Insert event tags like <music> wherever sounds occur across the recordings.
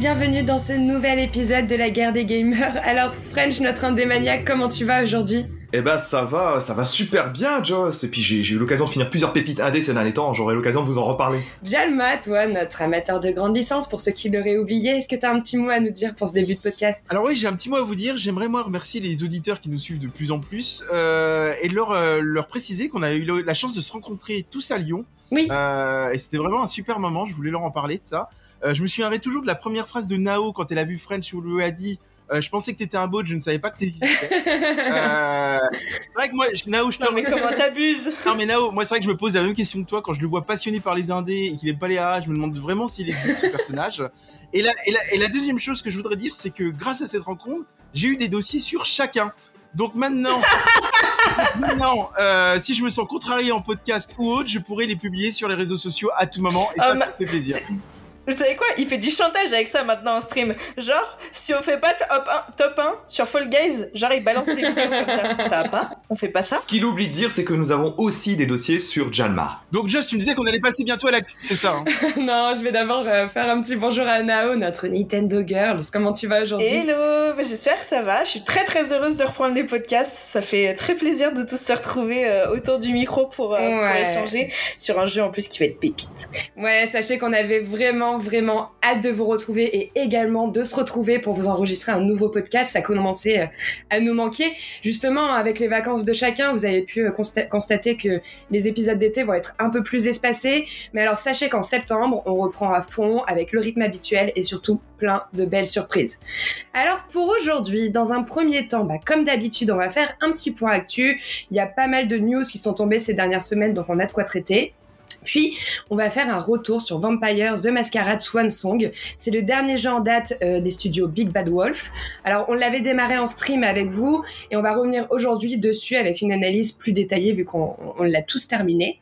bienvenue dans ce nouvel épisode de la guerre des gamers. <laughs> Alors French, notre indémaniaque, comment tu vas aujourd'hui? Eh ben ça va, ça va super bien, Joss. Et puis j'ai eu l'occasion de finir plusieurs pépites indé ces derniers temps. J'aurai l'occasion de vous en reparler. Jalma, toi, notre amateur de grande licence, pour ceux qui l'auraient oublié, est-ce que tu as un petit mot à nous dire pour ce début de podcast? Alors oui, j'ai un petit mot à vous dire. J'aimerais moi remercier les auditeurs qui nous suivent de plus en plus euh, et leur euh, leur préciser qu'on a eu la chance de se rencontrer tous à Lyon. Oui. Euh, et c'était vraiment un super moment. Je voulais leur en parler de ça. Euh, je me souviendrai toujours de la première phrase de Nao quand elle a vu French où lui a dit euh, je pensais que t'étais un bot, je ne savais pas que t'existais. <laughs> euh, c'est vrai que moi, Nao, je te. Non mais comment t'abuses <laughs> Non mais Nao, moi c'est vrai que je me pose la même question que toi quand je le vois passionné par les indés et qu'il aime pas les AA, je me demande vraiment s'il existe ce personnage. Et la, et, la, et la deuxième chose que je voudrais dire, c'est que grâce à cette rencontre, j'ai eu des dossiers sur chacun. Donc maintenant, <laughs> maintenant, euh, si je me sens contrarié en podcast ou autre, je pourrais les publier sur les réseaux sociaux à tout moment et ça, Um, ça me fait plaisir. Vous savez quoi? Il fait du chantage avec ça maintenant en stream. Genre, si on fait pas top 1, top 1 sur Fall Guys, genre il balance des vidéos comme ça. Ça va pas? On fait pas ça? Ce qu'il oublie de dire, c'est que nous avons aussi des dossiers sur Janma. Donc Just, tu me disais qu'on allait passer bientôt à l'actu, c'est ça hein? <laughs> Non, je vais d'abord euh, faire un petit bonjour à Nao, notre Nintendo Girls. Comment tu vas aujourd'hui? Hello bah, J'espère que ça va. Je suis très très heureuse de reprendre les podcasts. Ça fait très plaisir de tous se retrouver euh, autour du micro pour, euh, pour échanger sur un jeu en plus qui va être pépite. Ouais, sachez qu'on avait vraiment, vraiment hâte de vous retrouver et également de se retrouver pour vous enregistrer un nouveau podcast. Ça commençait euh, à nous manquer. Justement, avec les vacances de chacun, vous avez pu euh, consta- constater que les épisodes d'été vont être un peu plus espacés. Mais alors, sachez qu'en septembre, on reprend à fond avec le rythme habituel et surtout plein de belles surprises. Alors, pour aujourd'hui, dans un premier temps, bah, comme d'habitude, on va faire un petit point actu. Il y a pas mal de news qui sont tombées ces dernières semaines, donc on a de quoi traiter. Puis, on va faire un retour sur Vampire The Masquerade Swan Song. C'est le dernier jeu en date euh, des studios Big Bad Wolf. Alors, on l'avait démarré en stream avec vous et on va revenir aujourd'hui dessus avec une analyse plus détaillée vu qu'on on l'a tous terminé.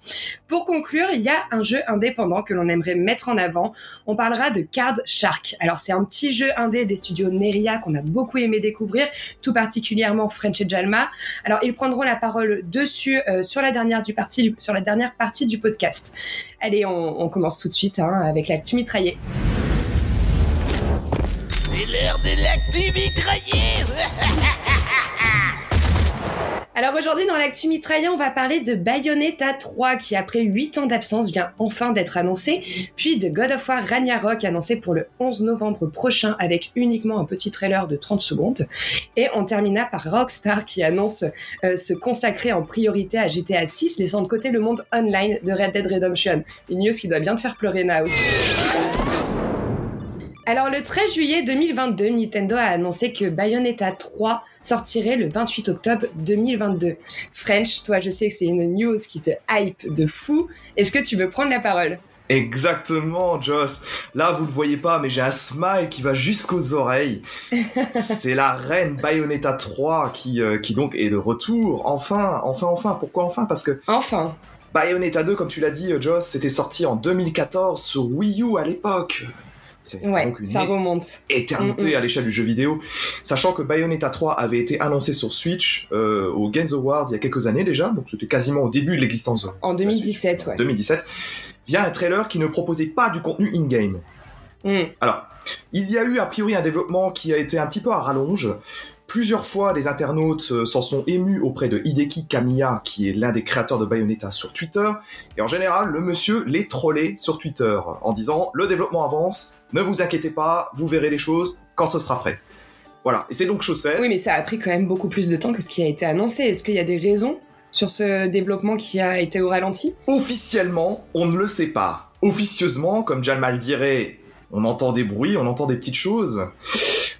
Pour conclure, il y a un jeu indépendant que l'on aimerait mettre en avant. On parlera de Card Shark. Alors, c'est un petit jeu indé des studios Neria qu'on a beaucoup aimé découvrir, tout particulièrement French et Jalma. Alors, ils prendront la parole dessus euh, sur la dernière partie du podcast. Allez, on, commence tout de suite hein, avec l'actu mitraillée. C'est l'heure de l'actu mitrailleuse <laughs> Alors aujourd'hui dans l'actu mitraillée, on va parler de Bayonetta 3 qui après 8 ans d'absence vient enfin d'être annoncé, puis de God of War Ragnarok annoncé pour le 11 novembre prochain avec uniquement un petit trailer de 30 secondes. Et on termina par Rockstar qui annonce euh, se consacrer en priorité à GTA 6, laissant de côté le monde online de Red Dead Redemption. Une news qui doit bien te faire pleurer Nao. Alors le 13 juillet 2022, Nintendo a annoncé que Bayonetta 3 sortirait le 28 octobre 2022. French, toi je sais que c'est une news qui te hype de fou. Est-ce que tu veux prendre la parole? Exactement, Joss. Là, vous le voyez pas, mais j'ai un smile qui va jusqu'aux oreilles. <laughs> c'est la reine Bayonetta 3 qui, euh, qui donc est de retour. Enfin, enfin, enfin. Pourquoi enfin? Parce que Enfin Bayonetta 2, comme tu l'as dit, euh, Joss, c'était sorti en 2014 sur Wii U à l'époque. C'est c'est Ouais, donc une ça remonte. éternité Mm, mm. à l'échelle du jeu vidéo. Sachant que Bayonetta 3 avait été annoncé sur Switch euh, aux Games Awards il y a quelques années déjà, donc c'était quasiment au début de l'existence de En la 2017, Switch, ouais. 2017, via un trailer qui ne proposait pas du contenu in-game. Mm. Alors, il y a eu a priori un développement qui a été un petit peu à rallonge. Plusieurs fois, les internautes euh, s'en sont émus auprès de Hideki Kamiya, qui est l'un des créateurs de Bayonetta sur Twitter. Et en général, le monsieur les trollait sur Twitter en disant le développement avance, ne vous inquiétez pas, vous verrez les choses quand ce sera prêt. Voilà, et c'est donc chose faite. Oui, mais ça a pris quand même beaucoup plus de temps que ce qui a été annoncé. Est-ce qu'il y a des raisons sur ce développement qui a été au ralenti? Officiellement, on ne le sait pas. Officieusement, comme Jalmal dirait, on entend des bruits, on entend des petites choses.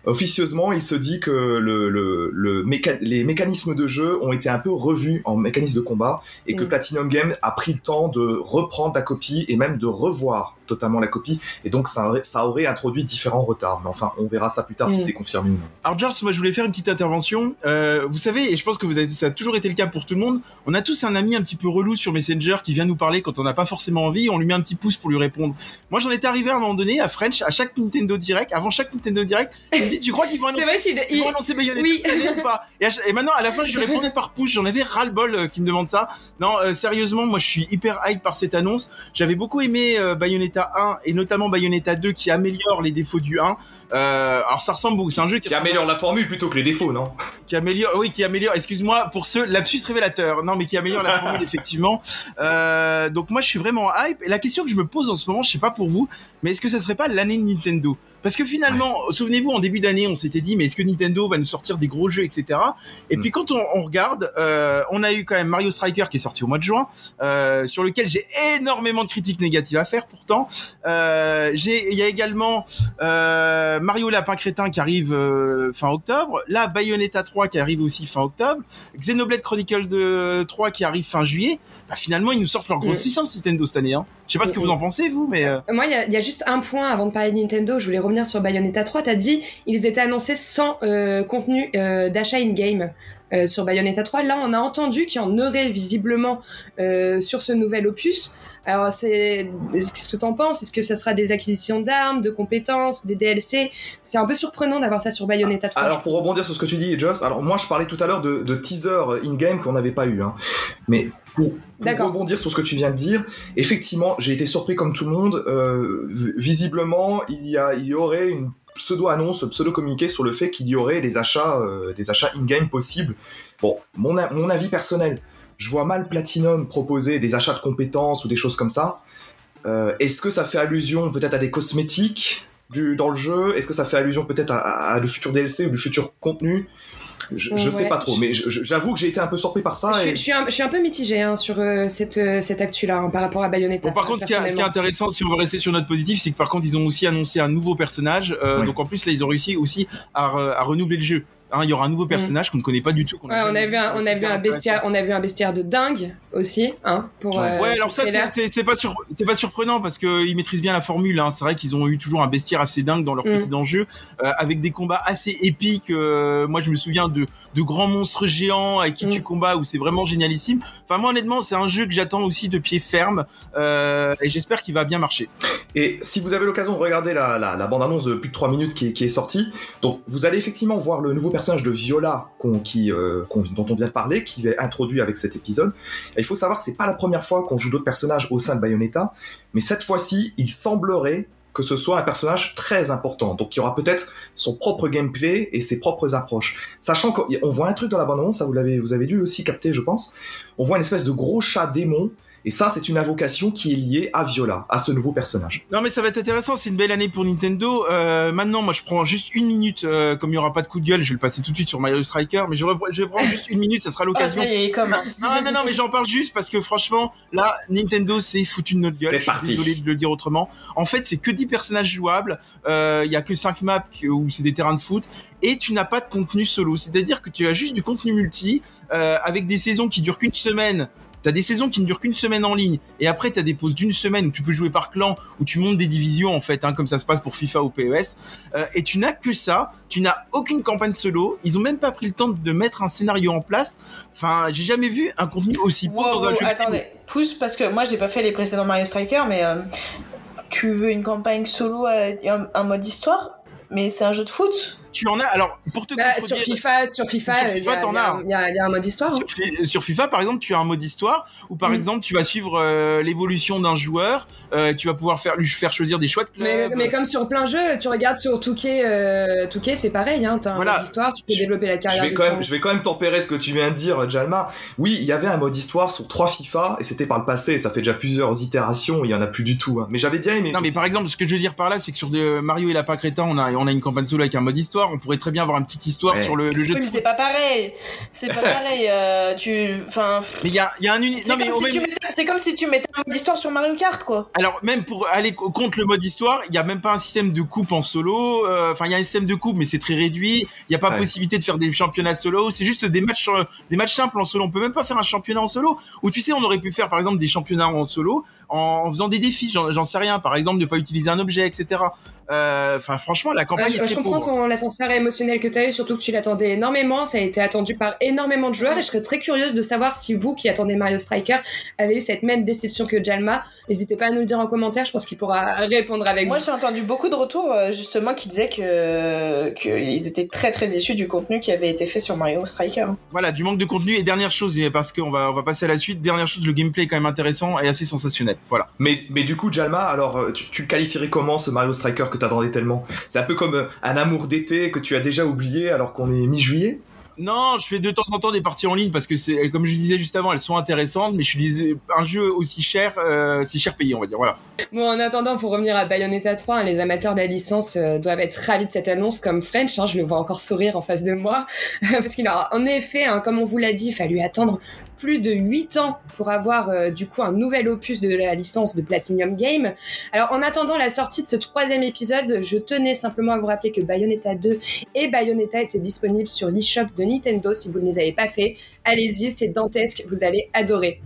Officieusement, il se dit que le, le- le méca- les mécanismes de jeu ont été un peu revus en mécanismes de combat et que Mm. Platinum Game a pris le temps de reprendre la copie et même de revoir totalement la copie et donc ça aurait, ça aurait introduit différents retards. Mais enfin, on verra ça plus tard si Mm. c'est confirmé ou non. Alors George, moi je voulais faire une petite intervention. Euh, vous savez, et je pense que vous avez, ça a toujours été le cas pour tout le monde, on a tous un ami un petit peu relou sur Messenger qui vient nous parler quand on n'a pas forcément envie, on lui met un petit pouce pour lui répondre. Moi j'en étais arrivé à un moment donné à French, à chaque Nintendo Direct, avant chaque Nintendo Direct, dit tu crois qu'ils vont annoncer, vrai qu'il ils il- vont annoncer Bayonetta oui. ou pas et, à chaque- et maintenant, à la fin, je lui répondais <laughs> par push. J'en avais ras le bol euh, qui me demande ça. Non, euh, sérieusement, moi, je suis hyper hype par cette annonce. J'avais beaucoup aimé euh, Bayonetta 1 et notamment Bayonetta 2 qui améliore les défauts du 1. Euh, alors, ça ressemble beaucoup. C'est un jeu qui, Qui améliore la formule plutôt que les défauts, non? Qui améliore, oui, qui améliore. Excuse-moi pour ce lapsus révélateur. Non, mais qui améliore la formule <laughs> effectivement. Euh, donc moi, je suis vraiment hype. Et la question que je me pose en ce moment, je sais pas pour vous, mais est-ce que ça serait pas l'année de Nintendo? Parce que finalement, souvenez-vous, en début d'année, on s'était dit, mais est-ce que Nintendo va nous sortir des gros jeux, etc. Et Mm. puis quand on, on regarde, euh, on a eu quand même Mario Striker qui est sorti au mois de juin, euh, sur lequel j'ai énormément de critiques négatives à faire. Pourtant, euh, il y a également euh, Mario Lapin Crétin qui arrive euh, fin octobre. Là, Bayonetta 3 qui arrive aussi fin octobre. Xenoblade Chronicle de 3 qui arrive fin juillet. Bah, finalement, ils nous sortent leur grosse Mm. licence Nintendo cette année. Hein. Je sais pas ce que vous en pensez, vous, mais euh, Moi, il y, a- il y a juste un point avant de parler de Nintendo. Je voulais revenir sur Bayonetta 3. T'as dit ils étaient annoncés sans euh, contenu euh, d'achat in-game euh, sur Bayonetta 3. Là, on a entendu qu'il y en aurait visiblement euh, sur ce nouvel opus. Alors, c'est ce que t'en penses? Est-ce que ça sera des acquisitions d'armes, de compétences, des DLC C'est un peu surprenant d'avoir ça sur Bayonetta 3. Alors pour rebondir sur ce que tu dis, Joss, alors moi je parlais tout à l'heure de, de teaser in-game qu'on n'avait pas eu. Hein. Mais pour, rebondir sur ce que tu viens de dire, effectivement, j'ai été surpris comme tout le monde. Euh, visiblement, il y, a, il y aurait une pseudo-annonce, pseudo-communiqué sur le fait qu'il y aurait des achats, euh, des achats in-game possibles. Bon, mon, mon avis personnel, je vois mal Platinum proposer des achats de compétences ou des choses comme ça. Euh, Est-ce que ça fait allusion peut-être à des cosmétiques du, dans le jeu? Est-ce que ça fait allusion peut-être à, à, à de futurs DLC ou de futurs contenus je, je sais pas trop, mais j'avoue que j'ai été un peu surpris par ça. je, suis- et- je suis un, je suis un peu mitigée hein, sur euh, cette, euh, cette actu-là hein, par rapport à Bayonetta. Bon, par contre, ce qui, est, ce qui est personnellement. intéressant, si on veut rester sur notre positif, c'est que par contre, ils ont aussi annoncé un nouveau personnage. euh, Oui. Donc en plus, là, ils ont réussi aussi à renouveler le jeu. Hein, il y aura un nouveau personnage qu'on ne connaît pas du tout. qu'on Mm. Ouais, on a vu un, on a vu bestiaire, on a vu un bestiaire de dingue aussi, hein, pour. Ouais. euh, Ouais, alors ça, c'est- pas, sur- c'est pas surprenant parce qu'ils maîtrisent bien la formule. Hein. C'est vrai qu'ils ont eu toujours un bestiaire assez dingue dans leur Mm. précédent jeu, euh, avec des combats assez épiques. euh, moi, je me souviens de, de grands monstres géants avec qui Mm. tu combats où c'est vraiment génialissime. Enfin, moi, honnêtement, c'est un jeu que j'attends aussi de pied ferme euh, et j'espère qu'il va bien marcher. Et si vous avez l'occasion de regarder la, la, la bande-annonce de plus de 3 minutes qui est, qui est sortie, donc vous allez effectivement voir le nouveau personnage de Viola euh, dont on vient de parler, qui est introduit avec cet épisode. Il faut savoir que c'est pas la première fois qu'on joue d'autres personnages au sein de Bayonetta, mais cette fois-ci, il semblerait que ce soit un personnage très important. Donc il y aura peut-être son propre gameplay et ses propres approches. Sachant qu'on voit un truc dans la bande-annonce, ça vous l'avez, vous avez dû aussi capter, je pense. On voit une espèce de gros chat démon. Et ça, c'est une invocation qui est liée à Viola, à ce nouveau personnage. Non mais ça va être intéressant, c'est une belle année pour Nintendo. Euh, maintenant, moi je prends juste une minute, euh, comme il y aura pas de coup de gueule, je vais le passer tout de suite sur Mario Striker, mais je, vais prendre <laughs> juste une minute, ça sera Ah, l'occasion. ça y est, il commence. Non, non, non, mais j'en parle juste parce que franchement, là, Nintendo s'est foutu de notre gueule. C'est parti. désolé de le dire autrement. En fait, c'est que 10 personnages jouables. euh, Il y a que 5 maps où c'est des terrains de foot. Et tu n'as pas de contenu solo. C'est-à-dire que tu as juste du contenu multi euh, avec des saisons qui durent qu'une semaine. T'as des saisons qui ne durent qu'une semaine en ligne, et après t'as des pauses d'une semaine où tu peux jouer par clan, où tu montes des divisions en fait, hein, comme ça se passe pour FIFA ou PES. Euh, et tu n'as que ça, tu n'as aucune campagne solo. Ils ont même pas pris le temps de mettre un scénario en place. Enfin, j'ai jamais vu un contenu aussi pauvre Wow, dans un wow, jeu. attendez, pousse parce que moi j'ai pas fait les précédents Mario Striker, mais euh, tu veux une campagne solo euh, un mode histoire, mais c'est un jeu de foot? Tu en as. Alors, pour te Bah, sur FIFA, sur FIFA, Sur euh, FIFA, t'en as. il y, a- un mode histoire. hein. sur, Fi- sur FIFA, par exemple, tu as un mode histoire où, par Mm. exemple, tu vas suivre euh, l'évolution d'un joueur. euh, tu vas pouvoir faire lui faire choisir des choix de club. Mais, mais comme sur plein jeu, tu regardes sur Touquet, euh, Touquet c'est pareil, hein, t'as un Voilà. mode histoire, tu peux Je- développer la Je carrière vais, de quand même, je vais quand même tempérer ce que tu viens de dire, Jalma. Oui, il y avait un mode histoire sur trois FIFA, et c'était par le passé, ça fait déjà plusieurs itérations, il y en a plus du tout. hein. Mais j'avais bien aimé. Non, mais par exemple, ce que je veux dire par là, c'est que sur de Mario et Lapin Crétin, on a, on a une campagne solo avec un mode histoire. On pourrait très bien avoir une petite histoire Ouais. sur le, le jeu Oui, de mais foot. c'est pas pareil. C'est pas <laughs> pareil. euh, tu, enfin, Mais il y a, il y a un uni... c'est Non, mais comme, si même- tu mettais- c'est comme si tu mettais un mode histoire sur Mario Kart, quoi. Alors même pour aller co- contre le mode histoire, il y a même pas un système de coupe en solo. euh, Enfin, il y a un système de coupe, mais c'est très réduit. Il y a pas Ouais. possibilité de faire des championnats solo. C'est juste des matchs, euh, des matchs simples en solo. On peut même pas faire un championnat en solo. Ou tu sais, on aurait pu faire par exemple des championnats en solo en faisant des défis. J'en j'en sais rien. Par exemple, ne pas utiliser un objet, etc. Euh, franchement, la campagne je, je comprends pauvre. ton l'ascenseur émotionnel que tu as eu, surtout que tu l'attendais énormément. Ça a été attendu par énormément de joueurs et je serais très curieuse de savoir si vous, qui attendez Mario Striker, avez eu cette même déception que Jalma. N'hésitez pas à nous le dire en commentaire, je pense qu'il pourra répondre avec Moi, vous. j'ai entendu beaucoup de retours euh, justement qui disaient que qu'ils étaient très très déçus du contenu qui avait été fait sur Mario Striker. Voilà, du manque de contenu et dernière chose, parce qu'on va on va passer à la suite. Dernière chose, le gameplay est quand même intéressant et assez sensationnel. Voilà. Mais, mais du coup, Jalma, alors, euh, tu, tu le qualifierais comment ce Mario Striker que t'attendais tellement C'est un peu comme euh, un amour d'été que tu as déjà oublié alors qu'on est mi-juillet Non, je fais de temps en temps des parties en ligne parce que c'est, comme je disais juste avant, elles sont intéressantes, mais je suis dis- un jeu aussi cher, euh, c'est cher payé, on va dire. Voilà. Bon, en attendant, pour revenir à Bayonetta 3, hein, les amateurs de la licence euh, doivent être ravis de cette annonce comme French. hein, je le vois encore sourire en face de moi. <laughs> Parce qu'il a, en effet, hein, comme on vous l'a dit, il fallu attendre plus de 8 ans pour avoir euh, du coup un nouvel opus de la licence de Platinum Game. Alors en attendant la sortie de ce troisième épisode, je tenais simplement à vous rappeler que Bayonetta 2 et Bayonetta étaient disponibles sur l'eShop de Nintendo. Si vous ne les avez pas fait, allez-y, c'est dantesque, vous allez adorer.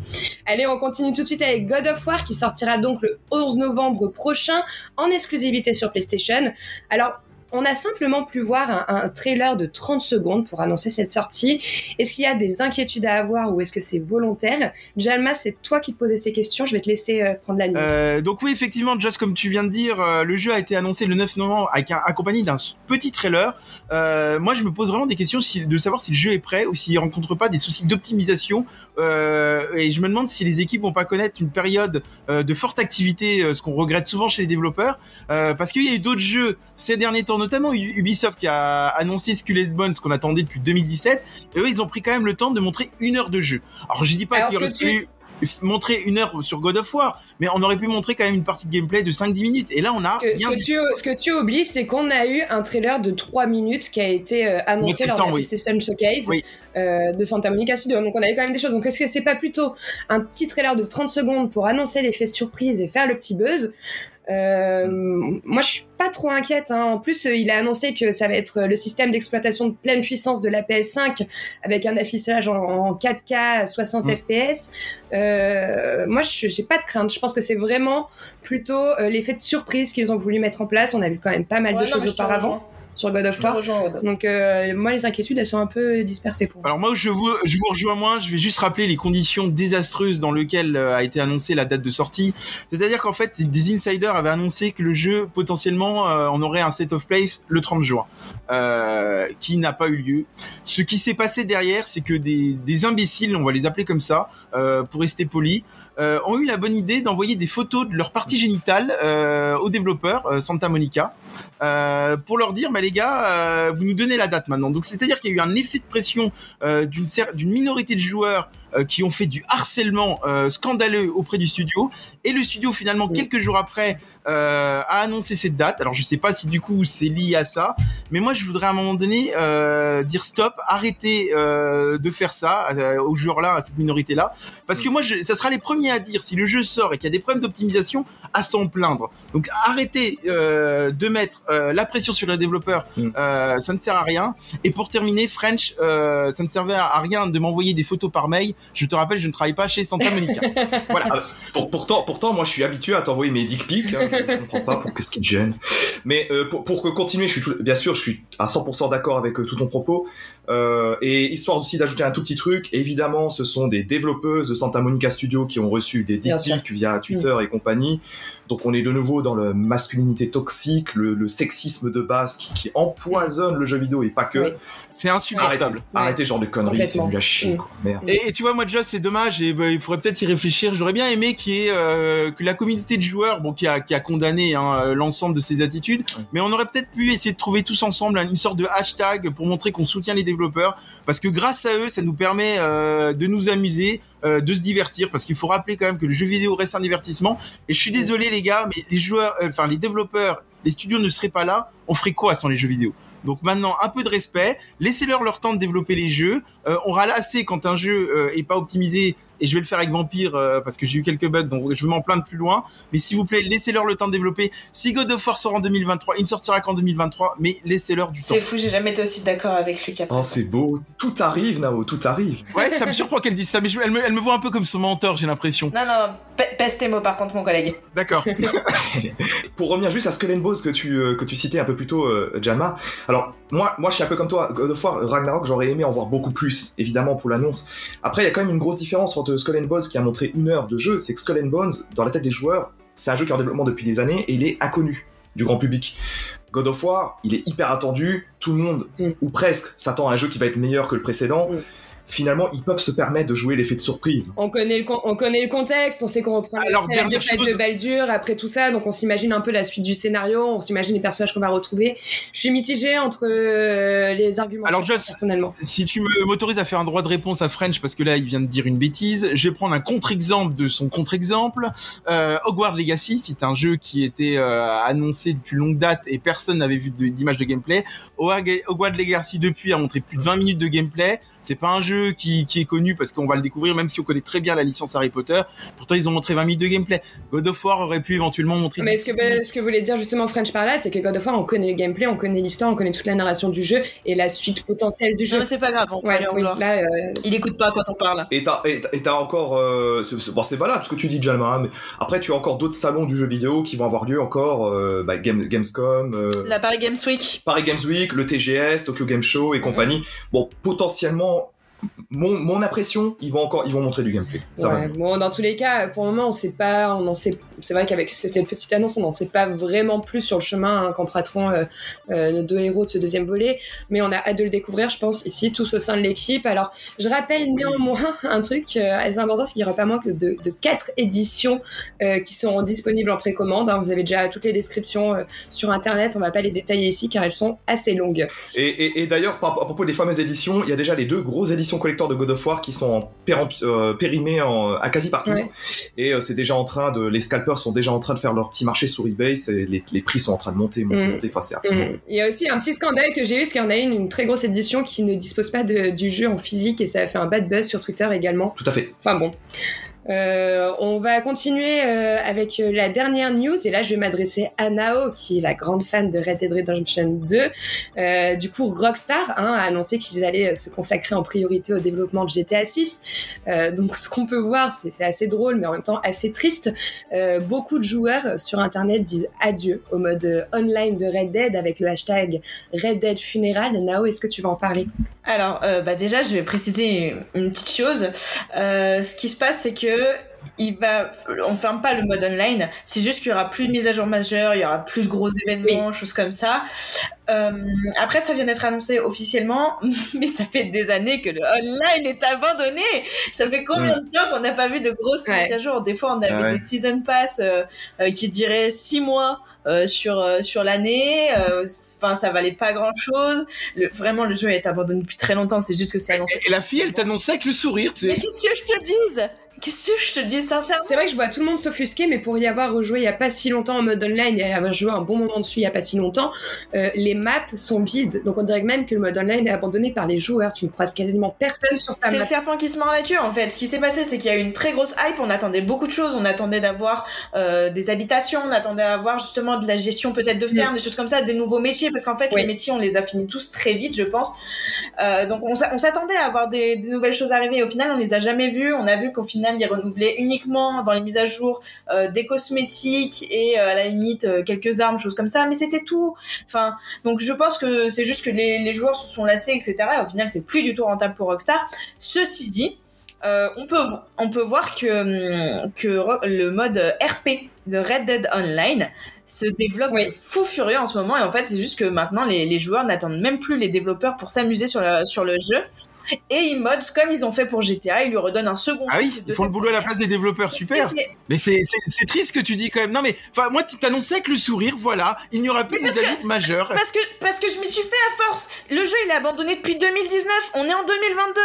Allez, on continue tout de suite avec God of War qui sortira donc le 11 novembre prochain en exclusivité sur PlayStation. Alors, on a simplement pu voir un, un trailer de 30 secondes pour annoncer cette sortie. Est-ce qu'il y a des inquiétudes à avoir ou est-ce que c'est volontaire? Jalma, c'est toi qui te posais ces questions. Je vais te laisser euh, prendre la news. Euh, donc oui, effectivement, just comme tu viens de dire, euh, le jeu a été annoncé le 9 novembre avec un, accompagné d'un petit trailer. Euh, moi, je me pose vraiment des questions si- de savoir si le jeu est prêt ou s'il rencontre pas des soucis d'optimisation. Euh, et je me demande si les équipes vont pas connaître une période euh, de forte activité, ce qu'on regrette souvent chez les développeurs, parce qu'il y a eu d'autres jeux ces derniers temps, notamment Ubisoft qui a annoncé Skull Bones, qu'on attendait depuis 2017. Et eux, ils ont pris quand même le temps de montrer une heure de jeu. Alors, je dis pas Alors, qu'il ce aurait que tu- fallu montrer une heure sur God of War, mais on aurait pu montrer quand même une partie de gameplay de 5-10 minutes. Et là, on a Ce que, ce tu, ce que tu oublies, c'est qu'on a eu un trailer de 3 minutes qui a été euh, annoncé lors de la oui. PlayStation Showcase Oui. euh, de Santa Monica Studio. Donc on a eu quand même des choses. Donc est-ce que c'est pas plutôt un petit trailer de 30 secondes pour annoncer l'effet surprise et faire le petit buzz Euh, moi, je suis pas trop inquiète. hein. En plus, euh, il a annoncé que ça va être euh, le système d'exploitation de pleine puissance de la PS5 avec un affichage en, en 4K 60 Mm. FPS. Euh, moi, je j'ai pas de crainte. Je pense que c'est vraiment plutôt euh, l'effet de surprise qu'ils ont voulu mettre en place. On a vu quand même pas mal Ouais, de non, choses auparavant rejoins. Sur God of War. Donc, euh, moi, les inquiétudes, elles sont un peu dispersées pour moi. Alors moi, je vous, je vous rejoins moins. Je vais juste rappeler les conditions désastreuses dans lesquelles euh, a été annoncée la date de sortie. C'est-à-dire qu'en fait, des insiders avaient annoncé que le jeu, potentiellement, euh, on aurait un set of play le 30 juin, euh, qui n'a pas eu lieu. Ce qui s'est passé derrière, c'est que des, des imbéciles, on va les appeler comme ça, euh, pour rester poli, euh, ont eu la bonne idée d'envoyer des photos de leur partie génitale euh, aux développeurs euh, Santa Monica euh, pour leur dire bah les gars euh, vous nous donnez la date maintenant. Donc c'est à dire qu'il y a eu un effet de pression euh, d'une d'une minorité de joueurs qui ont fait du harcèlement euh, scandaleux auprès du studio. Et le studio finalement Oui. quelques jours après euh, a annoncé cette date. Alors je sais pas si du coup c'est lié à ça. Mais moi je voudrais à un moment donné euh, dire stop arrêtez euh, de faire ça euh, aux joueurs là à cette minorité là parce que moi je, ça sera les premiers à dire si le jeu sort et qu'il y a des problèmes d'optimisation à s'en plaindre. Donc arrêtez euh, de mettre euh, la pression sur les développeurs Mm. euh, ça ne sert à rien. Et pour terminer French euh, ça ne servait à rien de m'envoyer des photos par mail je te rappelle je ne travaille pas chez Santa Monica <laughs> voilà Ah, pour- pourtant, pourtant, moi, je suis habitué à t'envoyer mes dick pics. hein, je, je comprends pas pour que ce qui te gêne. Mais euh, pour, pour que continuer, je suis tout- bien sûr, je suis à 100% d'accord avec euh, tout ton propos. Euh, et histoire aussi d'ajouter un tout petit truc, évidemment, ce sont des développeuses de Santa Monica Studio qui ont reçu des dick pics via Twitter et compagnie. Donc on est de nouveau dans la masculinité toxique, le, le sexisme de base qui, qui empoisonne le jeu vidéo et pas que. Oui. c'est Arrêtez, insupportable arrêtez ce genre de conneries, c'est nul à chier, Mm. quoi. Merde. Et, et tu vois, moi, déjà, c'est dommage. Et ben, il faudrait peut-être y réfléchir. J'aurais bien aimé qu'il y ait, euh, que la communauté de joueurs, bon, qui a, qui a condamné hein, l'ensemble de ces attitudes, mais on aurait peut-être pu essayer de trouver tous ensemble une sorte de hashtag pour montrer qu'on soutient les développeurs, parce que grâce à eux, ça nous permet euh, de nous amuser, euh, de se divertir, parce qu'il faut rappeler quand même que le jeu vidéo reste un divertissement. Et je suis désolé, les gars, mais les joueurs, euh, enfin les développeurs, les studios ne seraient pas là. On ferait quoi sans les jeux vidéo? Donc maintenant, un peu de respect, laissez-leur leur temps de développer les jeux. Euh, on râle assez quand un jeu euh, est pas optimisé et je vais le faire avec Vampire euh, parce que j'ai eu quelques bugs, donc je vais m'en plaindre plus loin. Mais s'il vous plaît, laissez-leur le temps de développer. Si God of War sort en 2023, il ne sortira qu'en 2023, mais laissez-leur du temps. C'est fou, j'ai jamais été aussi d'accord avec Lucas. Oh, c'est beau. Tout arrive, Nao, tout arrive. Ouais, ça me surprend qu'elle dise ça, mais je- elle, me, elle me voit un peu comme son mentor, j'ai l'impression. Non, non, pèse tes mots par contre, mon collègue. D'accord. <laughs> Pour revenir juste à Skull and Bones que tu, euh, que tu citais un peu plus tôt, euh, Janma. Alors, moi, moi, je suis un peu comme toi. God of War, Ragnarok, j'aurais aimé en voir beaucoup plus, évidemment, pour l'annonce. Après, il y a quand même une grosse différence entre Skull and Bones qui a montré une heure de jeu. C'est que Skull and Bones, dans la tête des joueurs, c'est un jeu qui est en développement depuis des années et il est inconnu du grand public. God of War, il est hyper attendu. Tout le monde, Mm. ou presque, s'attend à un jeu qui va être meilleur que le précédent. Mm. Finalement, ils peuvent se permettre de jouer l'effet de surprise. On connaît, le con- on connaît le contexte, on sait qu'on reprend Alors, la défaite chose. de Baldur, après tout ça, donc on s'imagine un peu la suite du scénario, on s'imagine les personnages qu'on va retrouver. Je suis mitigée entre euh, les arguments Alors, Joss, personnellement. si tu me- m'autorises à faire un droit de réponse à French, parce que là, il vient de dire une bêtise, je vais prendre un contre-exemple de son contre-exemple. Euh, Hogwarts Legacy, c'est un jeu qui était euh, annoncé depuis longue date et personne n'avait vu de- d'image de gameplay. Hogwarts Hogwarts Legacy, depuis, a montré plus de 20 minutes de gameplay. C'est pas un jeu qui, qui est connu parce qu'on va le découvrir, même si on connaît très bien la licence Harry Potter. Pourtant, ils ont montré 20 minutes de gameplay. God of War aurait pu éventuellement montrer... Mais ce que, bah, ce que voulait dire justement French par là, c'est que God of War, on connaît le gameplay, on connaît l'histoire, on connaît toute la narration du jeu et la suite potentielle du Non, jeu. mais c'est pas grave, on Ouais, oui, là, euh, Il écoute pas quand on parle. Et t'as, et t'as- et t'as encore, euh, c'est, bon, c'est valable ce que tu dis, Jalma, mais après tu as encore d'autres salons du jeu vidéo qui vont avoir lieu encore, euh, bah, Game, Gamescom, euh, La Paris Games Week. Paris Games Week, le TGS, Tokyo Game Show et compagnie. Bon, potentiellement, mon, mon impression, ils vont encore, ils vont montrer du gameplay. Ça ouais, va. bon, dans tous les cas, pour le moment, on sait pas, on en sait, c'est vrai qu'avec cette petite annonce, on n'en sait pas vraiment plus sur le chemin hein, qu'emprunteront euh, euh, nos deux héros de ce deuxième volet, mais on a hâte de le découvrir, je pense, ici, tous au sein de l'équipe. Alors, je rappelle néanmoins <laughs> un truc euh, assez important, c'est qu'il n'y aura pas moins que de, de quatre éditions qui seront disponibles en précommande. hein. Vous avez déjà toutes les descriptions sur Internet, on va pas les détailler ici car elles sont assez longues. Et, et, et d'ailleurs, à propos des fameuses éditions, il y a déjà les deux grosses éditions collector de God of War qui sont en euh, périmées en, à quasi partout. Ouais. Et euh, c'est déjà en train de, les scalpers sont déjà en train de faire leur petit marché sur eBay. C'est, les, les prix sont en train de monter, monter, Mm. monter. Enfin, c'est absolument. Mm. Il y a aussi un petit scandale que j'ai eu, parce qu'il y en a une, une très grosse édition qui ne dispose pas de- du jeu en physique et ça a fait un bad buzz sur Twitter également. Tout à fait. Enfin bon. Euh, on va continuer euh, avec euh, la dernière news et là je vais m'adresser à Nao qui est la grande fan de Red Dead Redemption 2. Euh, du coup Rockstar hein, a annoncé qu'ils allaient euh, se consacrer en priorité au développement de GTA 6. Euh, donc ce qu'on peut voir c'est assez drôle mais en même temps assez triste. Beaucoup de joueurs sur internet disent adieu au mode online de Red Dead avec le hashtag Red Dead Funeral. Nao est-ce que tu vas en parler? Alors, euh, bah déjà, je vais préciser une petite chose. Euh, ce qui se passe, c'est que il va, on ferme pas le mode online. C'est juste qu'il y aura plus de mise à jour majeure, il y aura plus de gros événements, choses comme ça. Euh, après, ça vient d'être annoncé officiellement, <laughs> mais ça fait des années que le online est abandonné. Ça fait combien de temps qu'on n'a pas vu de grosses Ouais. mises à jour? Des fois, on avait Ah ouais. des season pass euh, euh, qui diraient six mois. Euh, sur euh, sur l'année, euh, enfin ça valait pas grand chose. Le, vraiment le jeu est abandonné depuis très longtemps. C'est juste que c'est annoncé Et la fille, elle t'annonçait avec le sourire, tu mais sais. qu'est-ce que je te dise Qu'est-ce que je te dis sincèrement C'est vrai que je vois tout le monde s'offusquer, mais pour y avoir rejoué il y a pas si longtemps en mode online et avoir joué un bon moment dessus il y a pas si longtemps, euh, les maps sont vides. Donc on dirait même que le mode online est abandonné par les joueurs. Tu ne croises quasiment personne sur ta C'est le map. serpent qui se mord la queue en fait. Ce qui s'est passé, c'est qu'il y a eu une très grosse hype. On attendait beaucoup de choses. On attendait d'avoir euh, des habitations. On attendait d'avoir justement de la gestion peut-être de ferme, des choses comme ça, des nouveaux métiers. Parce qu'en fait, Oui. les métiers, on les a finis tous très vite, je pense. Euh, donc on, s'a- on s'attendait à avoir des, des nouvelles choses arriver. Et au final, on les a jamais vues. On a vu qu'au final, ils renouvelaient uniquement dans les mises à jour euh, des cosmétiques et euh, à la limite euh, quelques armes, choses comme ça. Mais c'était tout. Enfin, donc je pense que c'est juste que les, les joueurs se sont lassés, etc. Et au final, c'est plus du tout rentable pour Rockstar. Ceci dit, on peut on peut voir que hum, que le mode RP de Red Dead Online se développe Oui. fou furieux en ce moment et en fait c'est juste que maintenant les, les joueurs n'attendent même plus les développeurs pour s'amuser sur le, sur le jeu et ils modent comme ils ont fait pour GTA ils lui redonnent un second Ah oui, ils font le boulot à la place des développeurs, super. Mais c'est triste ce que tu dis quand même. Non mais, enfin moi tu t'annonçais avec le sourire, voilà, il n'y aura plus de Mais mise à jour majeure. Parce que, parce que je m'y suis fait à force. Le jeu, il est abandonné depuis 2019. On est en 2022.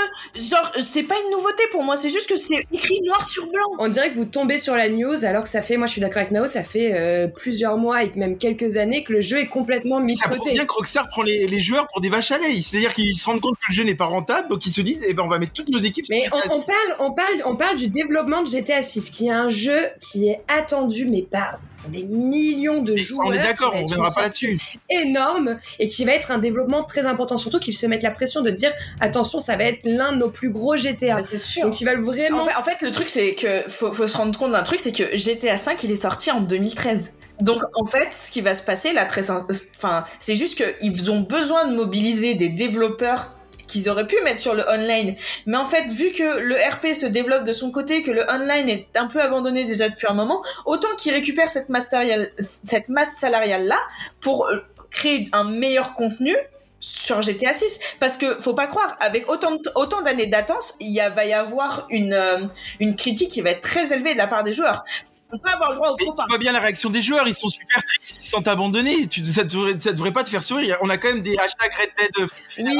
Genre, c'est pas une nouveauté pour moi. C'est juste que c'est écrit noir sur blanc. On dirait que vous tombez sur la news alors que ça fait, moi je suis d'accord avec Nao, ça fait euh, plusieurs mois et même quelques années que le jeu est complètement mis de Ça côté. bien que Rockstar prend les, les joueurs pour des vaches à lait. C'est-à-dire qu'ils se rendent compte que le jeu n'est pas rentable donc ils se disent, eh ben on va mettre toutes nos équipes. Mais sur on, GTA on parle, on parle, on parle du développement de GTA 6, qui est un jeu qui est attendu, mais par des millions de Et joueurs. on est d'accord, on être reviendra pas là-dessus. énorme et qui va être un développement très important, surtout qu'ils se mettent la pression de dire attention, ça va être l'un de nos plus gros GTA. Bah, c'est sûr. Donc ils veulent vraiment. En fait, en fait, le truc, c'est que faut, faut se rendre compte d'un truc, c'est que GTA V, il est sorti en 2013. Donc, en fait, ce qui va se passer là, très, enfin, c'est juste qu'ils ont besoin de mobiliser des développeurs qu'ils auraient pu mettre sur le online. Mais en fait, vu que le RP se développe de son côté, que le online est un peu abandonné déjà depuis un moment, autant qu'ils récupèrent cette masse salariale, là pour euh, créer un meilleur contenu sur GTA 6 parce que faut pas croire avec autant d'années d'attente il va y avoir euh, une critique qui va être très élevée de la part des joueurs on peut avoir le droit au faux pas tu vois bien la réaction des joueurs, ils sont super tristes, ils se sentent abandonnés. Tu, ça, devrait, ça devrait pas te faire sourire. On a quand même des hashtags Red Dead euh.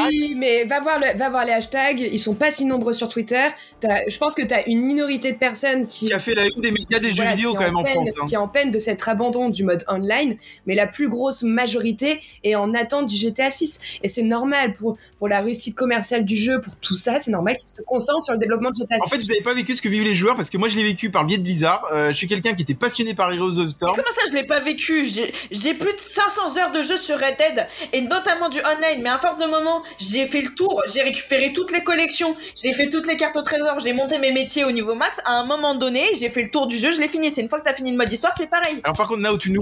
Oui, mais va voir, le, va voir les hashtags, ils sont pas si nombreux sur Twitter. T'as- Je pense que tu as une minorité de personnes qui, qui a fait la une des médias des jeux voilà, vidéo quand même en peine- France. hein. Qui est en peine de cet abandon du mode online, mais la plus grosse majorité est en attente du GTA 6. Et c'est normal pour, pour la réussite commerciale du jeu, pour tout ça, c'est normal qu'ils se concentrent sur le développement de GTA 6. En fait, vous avez pas vécu ce que vivent les joueurs parce que moi je l'ai vécu par le biais de Blizzard. Euh, je suis quelqu'un qui était passionné par Heroes of the Storm. Comment ça, je l'ai pas vécu? J'ai plus de 500 heures de jeu sur Red Dead, et notamment du online, mais à force de moment, j'ai fait le tour, j'ai récupéré toutes les collections, j'ai fait toutes les cartes au trésor, j'ai monté mes métiers au niveau max, à un moment donné, j'ai fait le tour du jeu, je l'ai fini. C'est une fois que t'as fini le mode histoire, c'est pareil. Alors par contre, Nao, tu nous,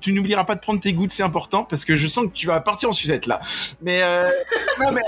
Tu n'oublieras pas de prendre tes gouttes, c'est important parce que je sens que tu vas partir en sucette là. Mais euh, <laughs> non, mais